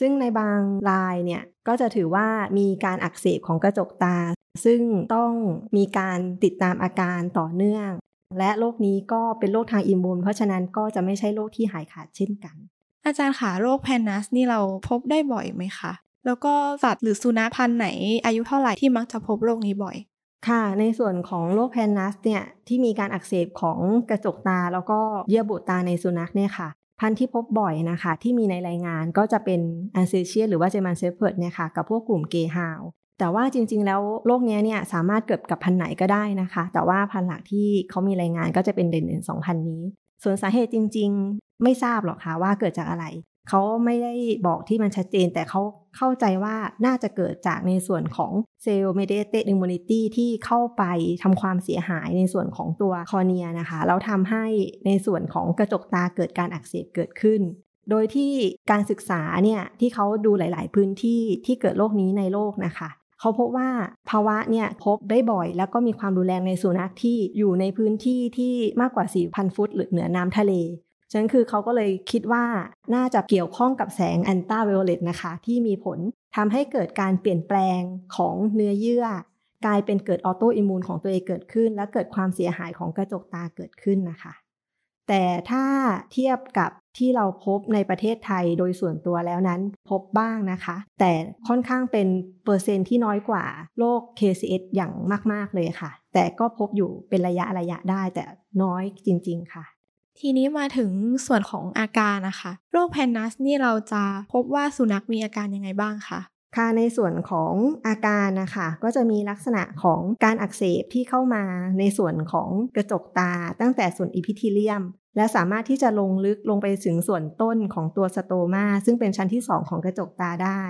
ซึ่งในบางรายเนี่ยก็จะถือว่ามีการอักเสบของกระจกตา ซึ่งต้องมีการติดตามอาการต่อเนื่อง และโรคนี้ก็เป็นโรคทาง immune เพราะฉะนั้นก็จะไม่ใช่โรคที่หายขาดเช่นกัน อาจารย์ค่ะโรค pannus นี่เราพบได้บ่อยไหมคะ แล้วก็สัตว์หรือสุนัขพันธุ์ไหน อายุเท่าไหร่ที่มักจะพบโรคนี้บ่อยค่ะในส่วนของโรค pannus เนี่ยที่มีการอักเสบของกระจกตา แล้วก็เยื่อบุตาในสุนัขเนี่ยค่ะ พันธุ์ที่พบบ่อยนะคะ ที่มีในรายงานก็จะเป็นอันเซเชียหรือว่า German Shepherd เนี่ยค่ะกับพวกกลุ่มเกฮาว แต่ว่าจริง ๆ แล้วโรคนี้เนี่ยสามารถเกิดกับพันธุ์ไหนก็ได้นะคะ แต่ว่าพันธุ์หลักที่เขามีรายงานก็จะเป็นเด่นๆสองพันธุ์นี้ ส่วนสาเหตุจริง ๆ ไม่ทราบหรอกค่ะว่าเกิดจากอะไร เขาไม่ได้บอกที่มันชัดเจน แต่เขาเข้าใจว่าน่าจะเกิดจากในส่วนของเซลล์เมเดเต i m ม u n i t y ที่เข้าไปทำความเสียหายในส่วนของตัว cornea นะคะ แล้วทำให้ในส่วนของกระจกตาเกิดการอักเสบเกิดขึ้นโดยที่การศึกษาเนี่ยที่เขาดูหลาย ๆ พื้นที่ที่เกิดโรคนี้ในโลกนะคะ เขาพบว่าภาวะเนี่ยพบได้บ่อย แล้วก็มีความรุนแรงในสุนัขที่อยู่ในพื้นที่ที่มากกว่า 4,000 ฟุต หรือเหนือน้ำทะเลฉะนั้นคือเขาก็เลยคิดว่าน่าจะเกี่ยวข้องกับแสงอัลตราไวโอเลตนะคะ ที่มีผลทำให้เกิดการเปลี่ยนแปลงของเนื้อเยื่อ กลายเป็นเกิด autoimmune ของตัวเองเกิดขึ้น และเกิดความเสียหายของกระจกตาเกิดขึ้นนะคะ แต่ถ้าเทียบกับที่เราพบในประเทศไทยโดยส่วนตัวแล้วนั้นพบบ้างนะคะ แต่ค่อนข้างเป็นเปอร์เซ็นต์ที่น้อยกว่าโรค KCS อย่างมาก ๆ เลยค่ะ แต่ก็พบอยู่เป็นระยะระยะได้แต่น้อยจริง ๆ ค่ะ ทีนี้มาถึงส่วนของอาการนะคะ โรคแพนนัสนี่เราจะพบว่าสุนัขมีอาการยังไงบ้างคะค่ะในส่วนของอาการนะคะก็จะมีลักษณะของการอักเสบที่เข้ามาในส่วนของกระจกตาตั้งแต่ส่วน epithelium และสามารถที่จะลงลึกลงไปถึงส่วนต้นของตัว stroma ซึ่งเป็นชั้นที่ 2 ของกระจกตาได้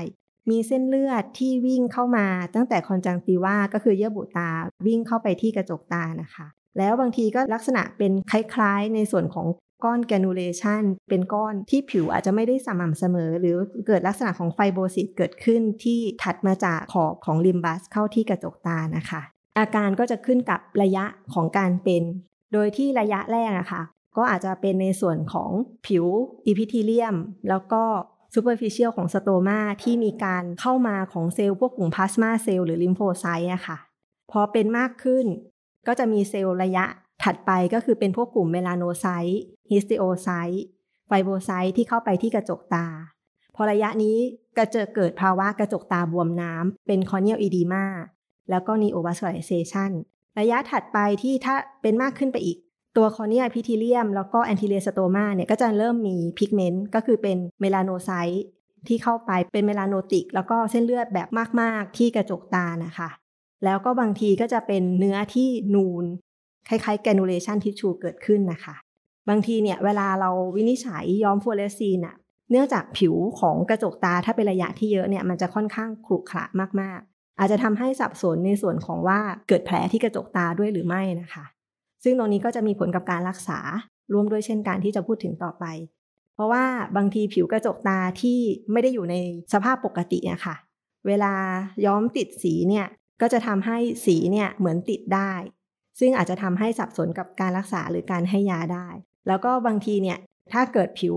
มีเส้นเลือดที่วิ่งเข้ามาตั้งแต่ conjunctiva ก็คือเยื่อบุตาวิ่งเข้าไปที่กระจกตานะคะ แล้วบางทีก็ลักษณะเป็นคล้ายๆ ในส่วนของก้อน granulation เป็นก้อนที่ผิวอาจจะไม่ได้สม่ำเสมอ หรือเกิดลักษณะของ fibrosis เกิดขึ้นที่ถัดมาจากขอบของ limbus เข้าที่กระจกตานะคะ อาการก็จะขึ้นกับระยะของการเป็น โดยที่ระยะแรกอะค่ะ ก็อาจจะเป็นในส่วนของผิว epithelium แล้วก็ superficial ของ stroma ที่มีการเข้ามาของเซลล์พวกกลุ่ม plasma cell หรือ lymphocyte อะค่ะ พอเป็นมากขึ้น ก็จะมีเซลล์ระยะถัดไปก็คือเป็นพวกกลุ่ม melanocyte histiocyte fibrocyte ที่เข้าไปที่กระจกตา พอระยะนี้ก็จะเกิดภาวะกระจกตาบวมน้ำเป็น corneal edemaแล้วก็นีโอวัส c ลเซชันระยะถัดไปที่ถ้าเป็นมากขึ้นไปอีก ตัว corneal epithelium แล้วก็ anterior stroma เนี่ยก็จะเริ่มมี pigment ก็คือเป็น melanocyte ที่เข้าไปเป็น melanotic แล้วก็เส้นเลือดแบบมาก ๆ ที่กระจกตานะคะ แล้วก็บางทีก็จะเป็นเนื้อที่นูน คล้ายๆ granulation tissue เกิดขึ้นนะคะ บางทีเนี่ยเวลาเราวินิจฉัยย้อม fluorescein อะเนื่องจากผิวของกระจกตาถ้าเป็นระยะที่เยอะเนี่ยมันจะค่อนข้างขรุขระมากๆ อาจจะทำให้สับสนในส่วนของว่าเกิดแผลที่กระจกตาด้วยหรือไม่นะคะ ซึ่งตรงนี้ก็จะมีผลกับการรักษารวมด้วยเช่นการที่จะพูดถึงต่อไป เพราะว่าบางทีผิวกระจกตาที่ไม่ได้อยู่ในสภาพปกติอะค่ะ เวลาย้อมติดสีเนี่ยก็จะทำให้สีเนี่ยเหมือนติดได้ ซึ่งอาจจะทำให้สับสนกับการรักษาหรือการให้ยาได้ แล้วก็บางทีเนี่ยถ้าเกิดผิว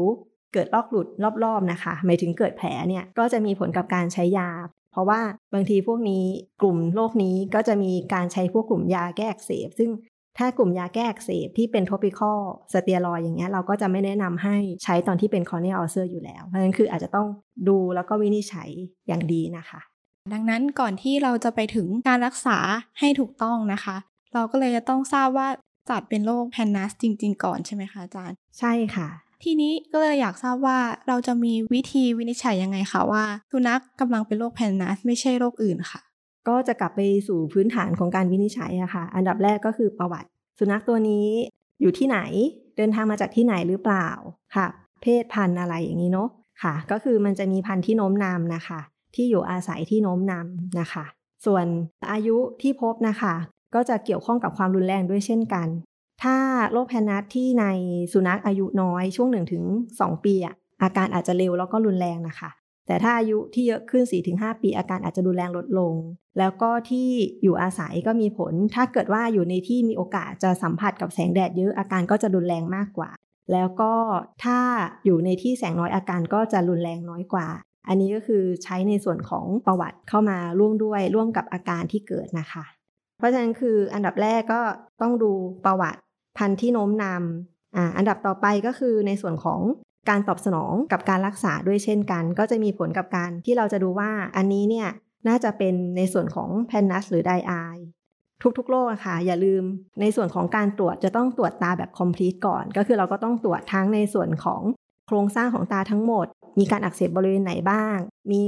เกิดลอกหลุดรอบๆนะคะหมายถึงเกิดแผลเนี่ยก็จะมีผลกับการใช้ยา เพราะว่าบางทีพวกนี้กลุ่มโรคนี้ก็จะมีการใช้พวกกลุ่มยาแก้อักเสบ ซึ่ง ถ้ากลุ่มยาแก้อักเสบที่เป็น topical steroid อย่างเงี้ยเราก็จะไม่แนะนำให้ใช้ตอนที่เป็น corneal ulcer อยู่แล้ว เพราะฉะนั้นคืออาจจะต้องดูแล้วก็วินิจฉัยอย่างดีนะคะ ดังนั้นก่อนที่เราจะไปถึงการรักษาให้ถูกต้องนะคะ เราก็เลยจะต้องทราบว่าจัดเป็นโรค pannus จริง ๆ ก่อนใช่ไหมคะอาจารย์ ใช่ค่ะ ทีนี้ก็เลยอยากทราบว่าเราจะมีวิธีวินิจฉัยยังไงคะว่าสุนัขกำลังเป็นโรคแพนนัสไม่ใช่โรคอื่นค่ะ ก็จะกลับไปสู่พื้นฐานของการวินิจฉัยอะค่ะ อันดับแรกก็คือประวัติ สุนัขตัวนี้อยู่ที่ไหน เดินทางมาจากที่ไหนหรือเปล่าค่ะ เพศพันธุ์อะไรอย่างนี้เนาะค่ะ ก็คือมันจะมีพันธุ์ที่โน้มนำนะคะ ที่อยู่อาศัยที่โน้มนำนะคะ ส่วนอายุที่พบนะคะ ก็จะเกี่ยวข้องกับความรุนแรงด้วยเช่นกัน ถ้าโรคแพนนัสที่ในสุนัขอายุน้อยช่วง1-2ปีอะอาการอาจจะเร็วแล้วก็รุนแรงนะคะ แต่ถ้าอายุที่เยอะขึ้น 4-5 ปีอาการอาจจะรุนแรงลดลง แล้วก็ที่อยู่อาศัยก็มีผล ถ้าเกิดว่าอยู่ในที่มีโอกาสจะสัมผัสกับแสงแดดเยอะอาการก็จะรุนแรงมากกว่า แล้วก็ถ้าอยู่ในที่แสงน้อยอาการก็จะรุนแรงน้อยกว่า อันนี้ก็คือใช้ในส่วนของประวัติเข้ามาร่วมด้วยร่วมกับอาการที่เกิดนะคะ เพราะฉะนั้นคืออันดับแรกก็ต้องดูประวัติพันธุ์ที่โน้มนำอ่าอันดับต่อไปก็คือในส่วนของ การตอบสนองกับการรักษาด้วยเช่นกัน ก็จะมีผลกับการที่เราจะดูว่าอันนี้เนี่ยน่าจะเป็นในส่วนของแพนนัสหรือไดอายทุกๆโรคอะค่ะ อย่าลืมในส่วนของการตรวจจะต้องตรวจตาแบบ complete ก่อน ก็คือเราก็ต้องตรวจทั้งในส่วนของโครงสร้างของตาทั้งหมด มีการอักเสบบริเวณไหนบ้าง มี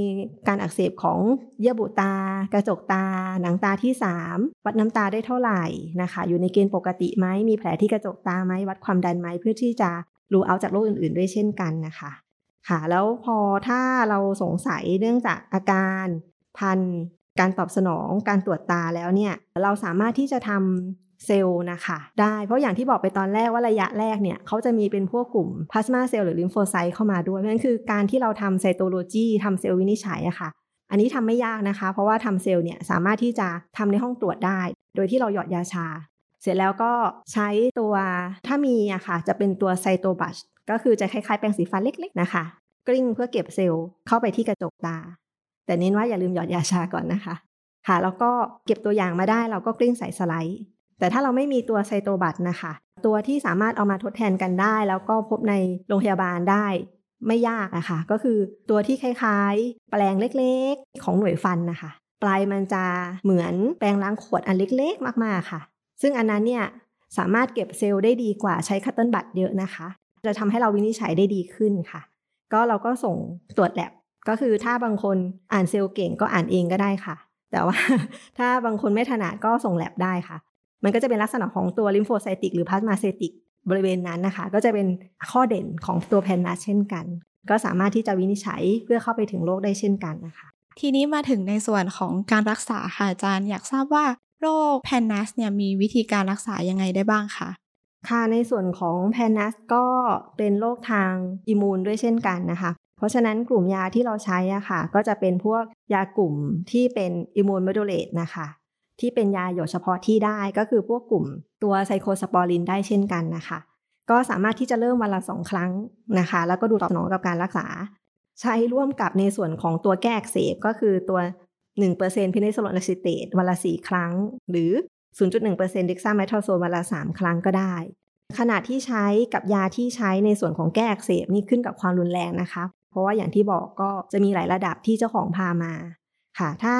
การอักเสบของเยื่อบุตา กระจกตา หนังตาที่ 3 วัดน้ำตาได้เท่าไหร่นะคะ อยู่ในเกณฑ์ปกติไหมมีแผลที่กระจกตาไหมวัดความดันไหมเพื่อที่จะ rule out จากโรคอื่นๆ ด้วยเช่นกันนะคะ ค่ะ แล้วพอถ้าเราสงสัยเนื่องจากอาการพันการตอบสนองการตรวจตาแล้วเนี่ย เราสามารถที่จะทำเซลล์นะคะ ได้เพราะอย่างที่บอกไปตอนแรกว่าระยะแรกเนี่ยเขาจะมีเป็นพวกกลุ่ม plasma cell หรือ lymphocyte เข้ามาด้วยเพราะฉะนั้นคือการที่เราทำ cytology ทำเซลล์วินิจฉัยอะค่ะ อันนี้ทำไม่ยากนะคะ เพราะว่าทำเซลล์เนี่ยสามารถที่จะทำในห้องตรวจได้ โดยที่เราหยอดยาชา สร็จแล้วก็ใช้ตัวถ้ามีอะค่ะ จะเป็นตัวไซโตบัชก็คือจะคล้ายๆแปรงสีฟันเล็ก ๆ นะคะ กลิ้งเพื่อเก็บเซลล์เข้าไปที่กระจกตา แต่เน้นว่าอย่าลืมหยอดยาชาก่อนนะคะ ค่ะ แล้วก็เก็บตัวอย่างมาได้เราก็กลิ้งใส่สไลด์ แต่ถ้าเราไม่มีตัวไซโตบัตนะคะ ตัวที่สามารถเอามาทดแทนกันได้ แล้วก็พบในโรงพยาบาลได้ ไม่ยากอะค่ะก็คือตัวที่คล้ายๆ แปรงเล็กๆ ของหน่วยฟันนะคะ ปลายมันจะเหมือนแปรงล้างขวดอันเล็ก ๆ มากๆค่ะ ซึ่งอันนั้นเนี่ยสามารถเก็บเซลล์ได้ดีกว่าใช้ cotton bud เยอะนะคะ จะทำให้เราวินิจฉัยได้ดีขึ้นค่ะ ก็เราก็ส่งตรวจแลบก็คือถ้าบางคนอ่านเซลล์เก่งก็อ่านเองก็ได้ค่ะ แต่ว่าถ้าบางคนไม่ถนัดก็ส่งแลบได้ค่ะ มันก็จะเป็นลักษณะของตัว lymphocytic หรือ plasmacyticบริเวณนั้นนะคะ ก็จะเป็นข้อเด่นของตัว pan nus เช่นกัน ก็สามารถที่จะวินิจฉัยเพื่อเข้าไปถึงโรคได้เช่นกันนะคะ ทีนี้มาถึงในส่วนของการรักษาค่ะอาจารย์อยากทราบว่า โรค pannus เนี่ยมีวิธีการรักษายังไงได้บ้างคะค่ะในส่วนของ pannus ก็เป็นโรคทาง immune ด้วยเช่นกันนะคะ เพราะฉะนั้นกลุ่มยาที่เราใช้อะค่ะ ก็จะเป็นพวกยากลุ่มที่เป็น immune modulate นะคะ ที่เป็นยาหยดเฉพาะที่ได้ก็คือพวกกลุ่มตัว cyclosporin ได้เช่นกันนะคะ ก็สามารถที่จะเริ่มวันละสองครั้งนะคะ แล้วก็ดูตอบสนองกับการรักษา ใช้ร่วมกับในส่วนของตัวแก้อักเสบก็คือตัว 1% prednisolone acetate วันละ 4 ครั้ง หรือ 0.1% dexamethasone วันละ 3 ครั้งก็ได้ ขนาดที่ใช้กับยาที่ใช้ในส่วนของแก้อักเสบนี่ขึ้นกับความรุนแรงนะคะ เพราะว่าอย่างที่บอกก็จะมีหลายระดับที่เจ้าของพามาค่ะ ถ้า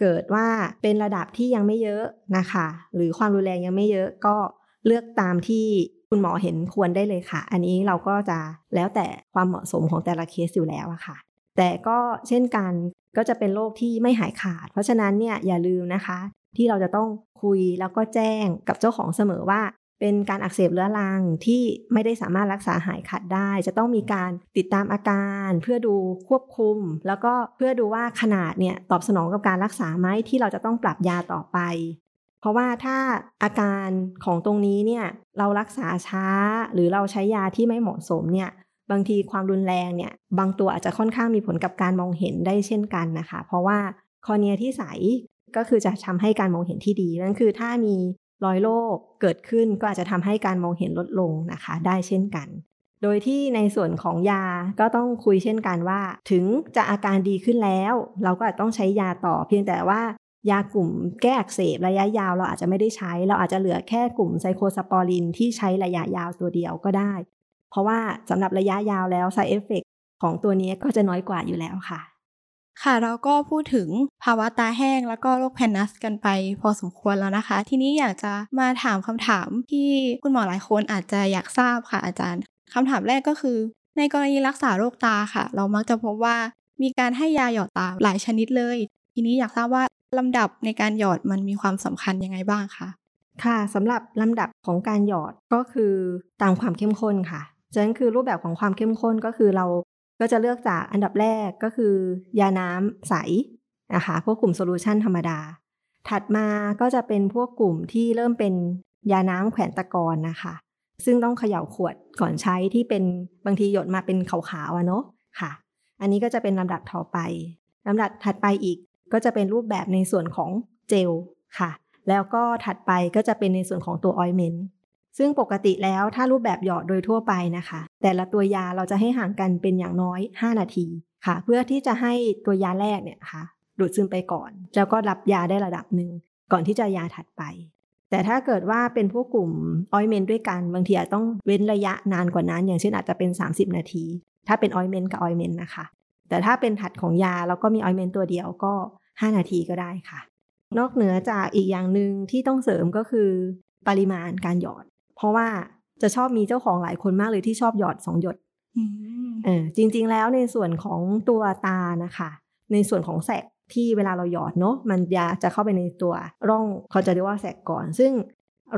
เกิดว่าเป็นระดับที่ยังไม่เยอะนะคะ หรือความรุนแรงยังไม่เยอะก็เลือกตามที่คุณหมอเห็นควรได้เลยค่ะ อันนี้เราก็จะแล้วแต่ความเหมาะสมของแต่ละเคสอยู่แล้วอะค่ะ แต่ก็เช่นกัน ก็จะเป็นโรคที่ไม่หายขาด เพราะฉะนั้นเนี่ยอย่าลืมนะคะ ที่เราจะต้องคุยแล้วก็แจ้งกับเจ้าของเสมอว่า เป็นการอักเสบเรื้อรังที่ไม่ได้สามารถรักษาหายขาดได้ จะต้องมีการติดตามอาการ เพื่อดูควบคุม แล้วก็เพื่อดูว่าขนาดเนี่ยตอบสนองกับการรักษาไหมที่เราจะต้องปรับยาต่อไป เพราะว่าถ้าอาการของตรงนี้เนี่ยเรารักษาช้าหรือเราใช้ยาที่ไม่เหมาะสมเนี่ย บางทีความรุนแรงเนี่ย บางตัวอาจจะค่อนข้างมีผลกับการมองเห็นได้เช่นกันนะคะ เพราะว่าคอเนียที่ใสก็คือจะทำให้การมองเห็นที่ดีนั่นคือถ้ามีรอยโรคเกิดขึ้นก็อาจจะทำให้การมองเห็นลดลงนะคะ ได้เช่นกัน โดยที่ในส่วนของยาก็ต้องคุยเช่นกันว่า ถึงจะอาการดีขึ้นแล้ว เราก็อาจต้องใช้ยาต่อเพียงแต่ว่ายากลุ่มแก้อักเสบระยะยาวเราอาจจะไม่ได้ใช้ เราอาจจะเหลือแค่กลุ่ม cyclosporin ที่ใช้ระยะยาวตัวเดียวก็ได้ เพราะว่าสำหรับระยะยาวแล้ว side effect ของตัวนี้ก็จะน้อยกว่าอยู่แล้วค่ะ ค่ะเราก็พูดถึงภาวะตาแห้งแล้วก็โรค pannus กันไปพอสมควรแล้วนะคะ ทีนี้อยากจะมาถามคำถามที่คุณหมอหลายคนอาจจะอยากทราบค่ะอาจารย์คำถามแรกก็คือ ในกรณีรักษาโรคตาค่ะ เรามักจะพบว่ามีการให้ยาหยอดตาหลายชนิดเลย ทีนี้อยากทราบว่าลำดับในการหยอดมันมีความสำคัญยังไงบ้างคะค่ะสำหรับลำดับของการหยอดก็คือตามความเข้มข้นค่ะ ฉะนั้นคือรูปแบบของความเข้มข้นก็คือเราก็จะเลือกจากอันดับแรกก็คือยาน้ำใสนะคะพวกกลุ่มโซลูชันธรรมดา ถัดมาก็จะเป็นพวกกลุ่มที่เริ่มเป็นยาน้ำแขวนตะกอนนะคะ ซึ่งต้องเขย่าขวดก่อนใช้ที่เป็นบางทีหยดมาเป็นขาวๆอะเนาะค่ะ อันนี้ก็จะเป็นลำดับต่อไปลำดับถัดไปอีกก็จะเป็นรูปแบบในส่วนของเจลค่ะ แล้วก็ถัดไปก็จะเป็นในส่วนของตัวออยเมนต์ ซึ่งปกติแล้วถ้ารูปแบบหยอดโดยทั่วไปนะคะ แต่ละตัวยาเราจะให้ห่างกันเป็นอย่างน้อย 5 นาทีค่ะ เพื่อที่จะให้ตัวยาแรกเนี่ยค่ะดูดซึมไปก่อน แล้วก็รับยาได้ระดับหนึ่งก่อนที่จะยาถัดไป แต่ถ้าเกิดว่าเป็นพวกกลุ่มออยเมนด้วยกันบางทีอาจต้องเว้นระยะนานกว่านั้น อย่างเช่นอาจจะเป็น 30 นาที ถ้าเป็นออยเมนกับออยเมนนะคะ แต่ถ้าเป็นถัดของยาแล้วก็มีออยเมนต์ตัวเดียวก็ 5 นาทีก็ได้ค่ะ นอกเหนือจากอีกอย่างหนึ่งที่ต้องเสริมก็คือปริมาณการหยอด เพราะว่าจะชอบมีเจ้าของหลายคนมากเลยที่ชอบหยอดสองหยดเออจริงๆแล้วในส่วนของตัวตานะคะ ในส่วนของแสกที่เวลาเราหยอดเนาะมันยาจะเข้าไปในตัวร่องเขาจะเรียกว่าแสกก่อน ซึ่ง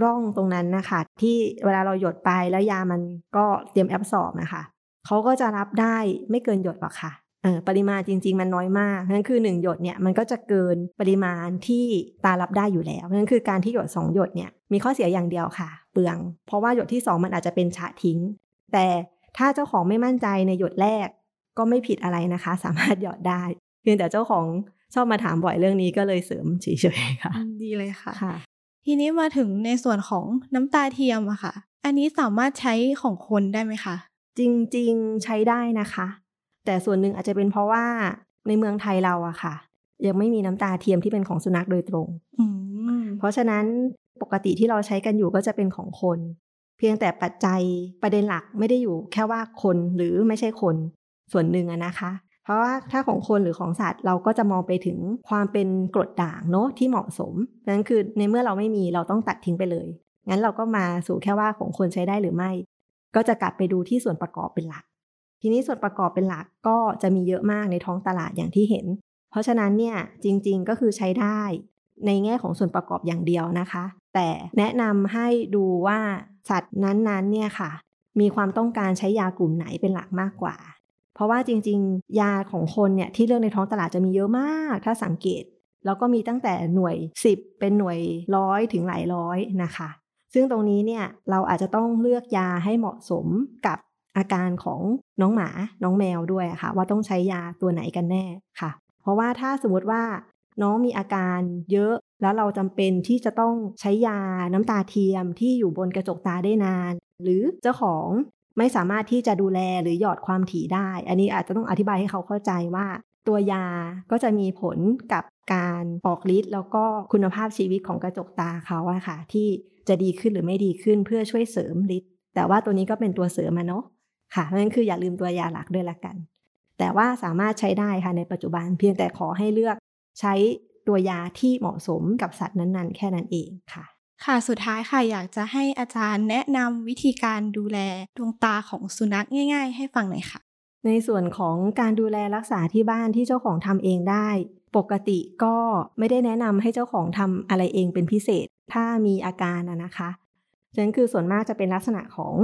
ร่องตรงนั้นนะคะ ที่เวลาเราหยดไปแล้วยามันก็เตรียมแอบสอบนะคะเขาก็จะรับได้ไม่เกินหยดหรอกค่ะเออ ปริมาณจริง ๆ มันน้อยมากนั่นคือ 1 หยดเนี่ยมันก็จะเกินปริมาณที่ตารับได้อยู่แล้วนั่นคือการที่หยด 2 หยดเนี่ยมีข้อเสียอย่างเดียวค่ะ เปลือง เพราะว่าหยดที่ 2 มันอาจจะเป็นฉะทิ้ง แต่ถ้าเจ้าของไม่มั่นใจในหยดแรกก็ไม่ผิดอะไรนะคะ สามารถหยอดได้เพียงแต่เจ้าของชอบมาถามบ่อยเรื่องนี้ก็เลยเสริมเฉยๆค่ะ ดีเลยค่ะค่ะทีทีนี้มาถึงในส่วนของน้ำตาเทียมอะค่ะ อันนี้สามารถใช้ของคนได้ไหมคะจริงๆใช้ได้นะคะ แต่ส่วนหนึ่งอาจจะเป็นเพราะว่าในเมืองไทยเราอะค่ะ ยังไม่มีน้ำตาเทียมที่เป็นของสุนัขโดยตรงอืมเพราะฉะนั้นปกติที่เราใช้กันอยู่ก็จะเป็นของคน เพียงแต่ปัจจัยประเด็นหลักไม่ได้อยู่ แค่ว่าคนหรือไม่ใช่คนส่วนหนึ่งอะนะคะ เพราะว่าถ้าของคนหรือของสัตว์เราก็จะมองไปถึงความเป็นกรดด่างเนาะที่เหมาะสมดังนั้นคือในเมื่อเราไม่มีเราต้องตัดทิ้งไปเลยงั้นเราก็มาสู่แค่ว่าของคนใช้ได้หรือไม่ ก็จะกลับไปดูที่ส่วนประกอบเป็นหลัก ทีนี้ส่วนประกอบเป็นหลักก็จะมีเยอะมากในท้องตลาดอย่างที่เห็น เพราะฉะนั้นเนี่ยจริงๆก็คือใช้ได้ในแง่ของส่วนประกอบอย่างเดียวนะคะ แต่แนะนำให้ดูว่าสัตว์นั้นๆเนี่ยค่ะ มีความต้องการใช้ยากลุ่มไหนเป็นหลักมากกว่า เพราะว่าจริงๆ ยาของคนเนี่ยที่เลือกในท้องตลาดจะมีเยอะมาก ถ้าสังเกต แล้วก็มีตั้งแต่หน่วย 10 เป็นหน่วยร้อยถึงหลายร้อยนะคะ ซึ่งตรงนี้เนี่ยเราอาจจะต้องเลือกยาให้เหมาะสมกับ อาการของน้องหมาน้องแมวด้วยค่ะ ว่าต้องใช้ยาตัวไหนกันแน่ค่ะ เพราะว่าถ้าสมมติว่าน้องมีอาการเยอะแล้วเราจำเป็นที่จะต้องใช้ยาน้ำตาเทียมที่อยู่บนกระจกตาได้นาน หรือเจ้าของไม่สามารถที่จะดูแลหรือหยอดความถี่ได้ อันนี้อาจจะต้องอธิบายให้เขาเข้าใจว่า ตัวยาก็จะมีผลกับการออกฤทธิ์แล้วก็คุณภาพชีวิตของกระจกตาเขาอะค่ะ ที่จะดีขึ้นหรือไม่ดีขึ้นเพื่อช่วยเสริมฤทธิ์แต่ว่าตัวนี้ก็เป็นตัวเสริมมาเนาะ ค่ะเพราะฉะนั้นคืออย่าลืมตัวยาหลักด้วยละกัน แต่ว่าสามารถใช้ได้ค่ะในปัจจุบันเพียงแต่ขอให้เลือกใช้ตัวยาที่เหมาะสมกับสัตว์นั้นๆ แค่นั้นเองค่ะ ค่ะสุดท้ายค่ะอยากจะให้อาจารย์แนะนำวิธีการดูแลดวงตาของสุนัขง่าย ๆ ให้ฟังหน่อยค่ะ ในส่วนของการดูแลรักษาที่บ้านที่เจ้าของทำเองได้ ปกติก็ไม่ได้แนะนำให้เจ้าของทำอะไรเองเป็นพิเศษ ถ้ามีอาการอะนะคะฉะนั้นคือส่วนมากจะเป็นลักษณะของ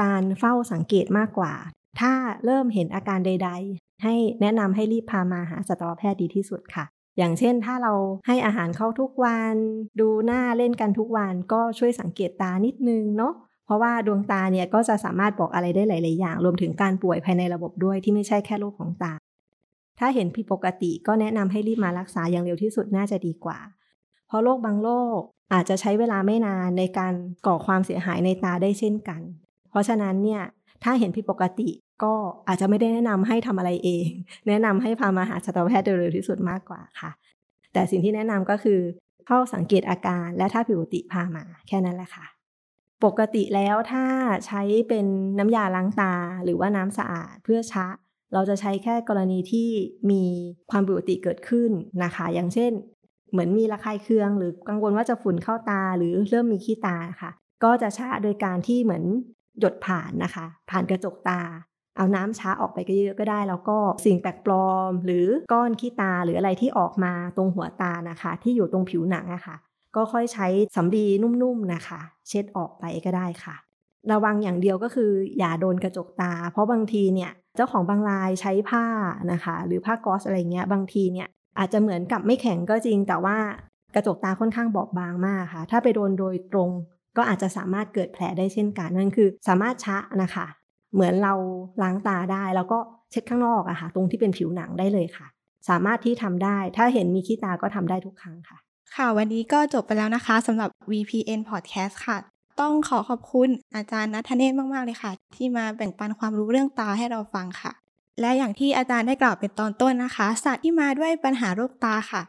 การเฝ้าสังเกตมากกว่า ถ้าเริ่มเห็นอาการใด ๆ ให้แนะนำให้รีบพามาหาสัตวแพทย์ดีที่สุดค่ะ อย่างเช่น ถ้าเราให้อาหารเขาทุกวัน ดูหน้าเล่นกันทุกวัน ก็ช่วยสังเกตตานิดนึงเนาะเพราะว่าดวงตาเนี่ยก็จะสามารถบอกอะไรได้หลาย ๆ อย่าง รวมถึงการป่วยภายในระบบด้วยที่ไม่ใช่แค่โรคของตา ถ้าเห็นผิดปกติก็แนะนำให้รีบมารักษาอย่างเร็วที่สุดน่าจะดีกว่า เพราะโรคบางโรคอาจจะใช้เวลาไม่นานในการก่อความเสียหายในตาได้เช่นกัน ราะฉะนั้นเนี่ยถ้าเห็นผิดปกติก็อาจจะไม่ได้แนะนำให้ทำอะไรเอง แนะนำให้พามาหาสัตวแพทย์โดยเร็วที่สุดมากกว่าค่ะ แต่สิ่งที่แนะนำก็คือเข้าสังเกตอาการและถ้าผิดปกติพามาแค่นั้นแหละค่ะ ปกติแล้วถ้าใช้เป็นน้ำยาล้างตาหรือว่าน้ำสะอาดเพื่อชะ เราจะใช้แค่กรณีที่มีความผิดปกติเกิดขึ้นนะคะ อย่างเช่น เหมือนมีระคายเคือง หรือกังวลว่าจะฝุ่นเข้าตาหรือเริ่มมีขี้ตาค่ะ ก็จะชะโดยการที่เหมือน หยดผ่านนะคะ ผ่านกระจกตา เอาน้ำช้าออกไปก็เยอะก็ได้ แล้วก็สิ่งแปลกปลอม หรือก้อนขี้ตาหรืออะไรที่ออกมาตรงหัวตานะคะ ที่อยู่ตรงผิวหนังอะค่ะก็ค่อยใช้สำลีนุ่มๆนะคะ เช็ดออกไปก็ได้ค่ะ ระวังอย่างเดียวก็คืออย่าโดนกระจกตา เพราะบางทีเนี่ยเจ้าของบางรายใช้ผ้านะคะ หรือผ้ากอสอะไรเงี้ยบางทีเนี่ยอาจจะเหมือนกับไม่แข็งก็จริง แต่ว่ากระจกตาค่อนข้างบอบบางมากค่ะ ถ้าไปโดนโดยตรง ก็อาจจะสามารถเกิดแผลได้เช่นกันนั่นคือสามารถชะนะคะ เหมือนเราล้างตาได้ แล้วก็เช็ดข้างนอกอะค่ะ ตรงที่เป็นผิวหนังได้เลยค่ะ สามารถที่ทำได้ ถ้าเห็นมีขี้ตาก็ทำได้ทุกครั้งค่ะ ค่ะวันนี้ก็จบไปแล้วนะคะสำหรับ VPN Podcast ค่ะต้องขอขอบคุณอาจารย์นัทเนศมาก ๆ เลยค่ะ ที่มาแบ่งปันความรู้เรื่องตาให้เราฟังค่ะ และอย่างที่อาจารย์ได้กล่าวเป็นตอนต้นนะคะสัตว์ที่มาด้วยปัญหาโรคตาค่ะ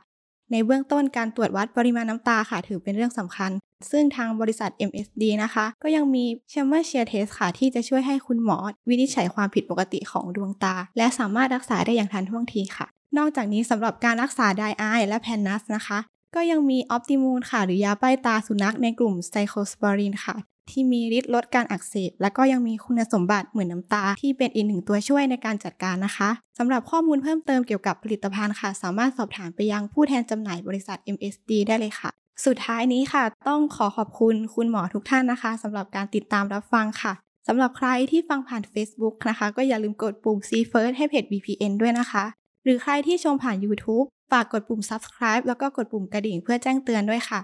ในเบื้องต้นการตรวจวัดปริมาณน้ำตาค่ะถือเป็นเรื่องสำคัญ ซึ่งทางบริษัท MSD นะคะ ก็ยังมี c h a m b e r s h a r Test ค่ะ ที่จะช่วยให้คุณหมอ วินิจฉัยความผิดปกติของดวงตา และสามารถรักษาได้อย่างทันท่วงทีค่ะ นอกจากนี้สำหรับการรักษาไดอายและแพนนัสนะคะ ก็ยังมี Optimmune ค่ะ หรือยาป้ายตาสุนัขในกลุ่ม cyclosporin ค่ะ ที่มีฤทธิ์ลดการอักเสบ และก็ยังมีคุณสมบัติเหมือนน้ำตา ที่เป็นอีกหนึ่งตัวช่วยในการจัดการนะคะสำหรับข้อมูลเพิ่มเติมเกี่ยวกับผลิตภัณฑ์ค่ะ สามารถสอบถามไปยังผู้แทนจำหน่ายบริษัท MSD ได้เลยค่ะ สุดท้ายนี้ค่ะ ต้องขอขอบคุณคุณหมอทุกท่านนะคะสำหรับการติดตามรับฟังค่ะสำหรับใครที่ฟังผ่าน Facebook นะคะ ก็อย่าลืมกดปุ่ม See First ให้เพจ VPN ด้วยนะคะ หรือใครที่ชมผ่าน YouTube ฝากกดปุ่ม subscribe แล้วก็กดปุ่มกระดิ่งเพื่อแจ้งเตือนด้วยค่ะ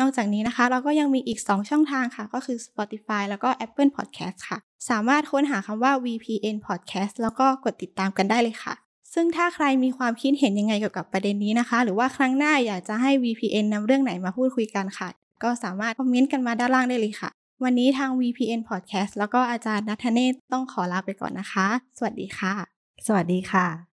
นอกจากนี้นะคะ เราก็ยังมีอีก 2 ช่องทางค่ะ ก็คือ Spotify แล้วก็ Apple Podcast ค่ะ สามารถค้นหาคำว่า VPN Podcast แล้วก็กดติดตามกันได้เลยค่ะ ซึ่งถ้าใครมีความคิดเห็นยังไงเกี่ยวกับประเด็นนี้นะคะ หรือว่าครั้งหน้าอยากจะให้ VPN นำเรื่องไหนมาพูดคุยกันค่ะ ก็สามารถคอมเมนต์กันมาด้านล่างได้เลยค่ะ วันนี้ทาง VPN Podcast แล้วก็อาจารย์นัทเนศต้องขอลาไปก่อนนะคะ สวัสดีค่ะ สวัสดีค่ะ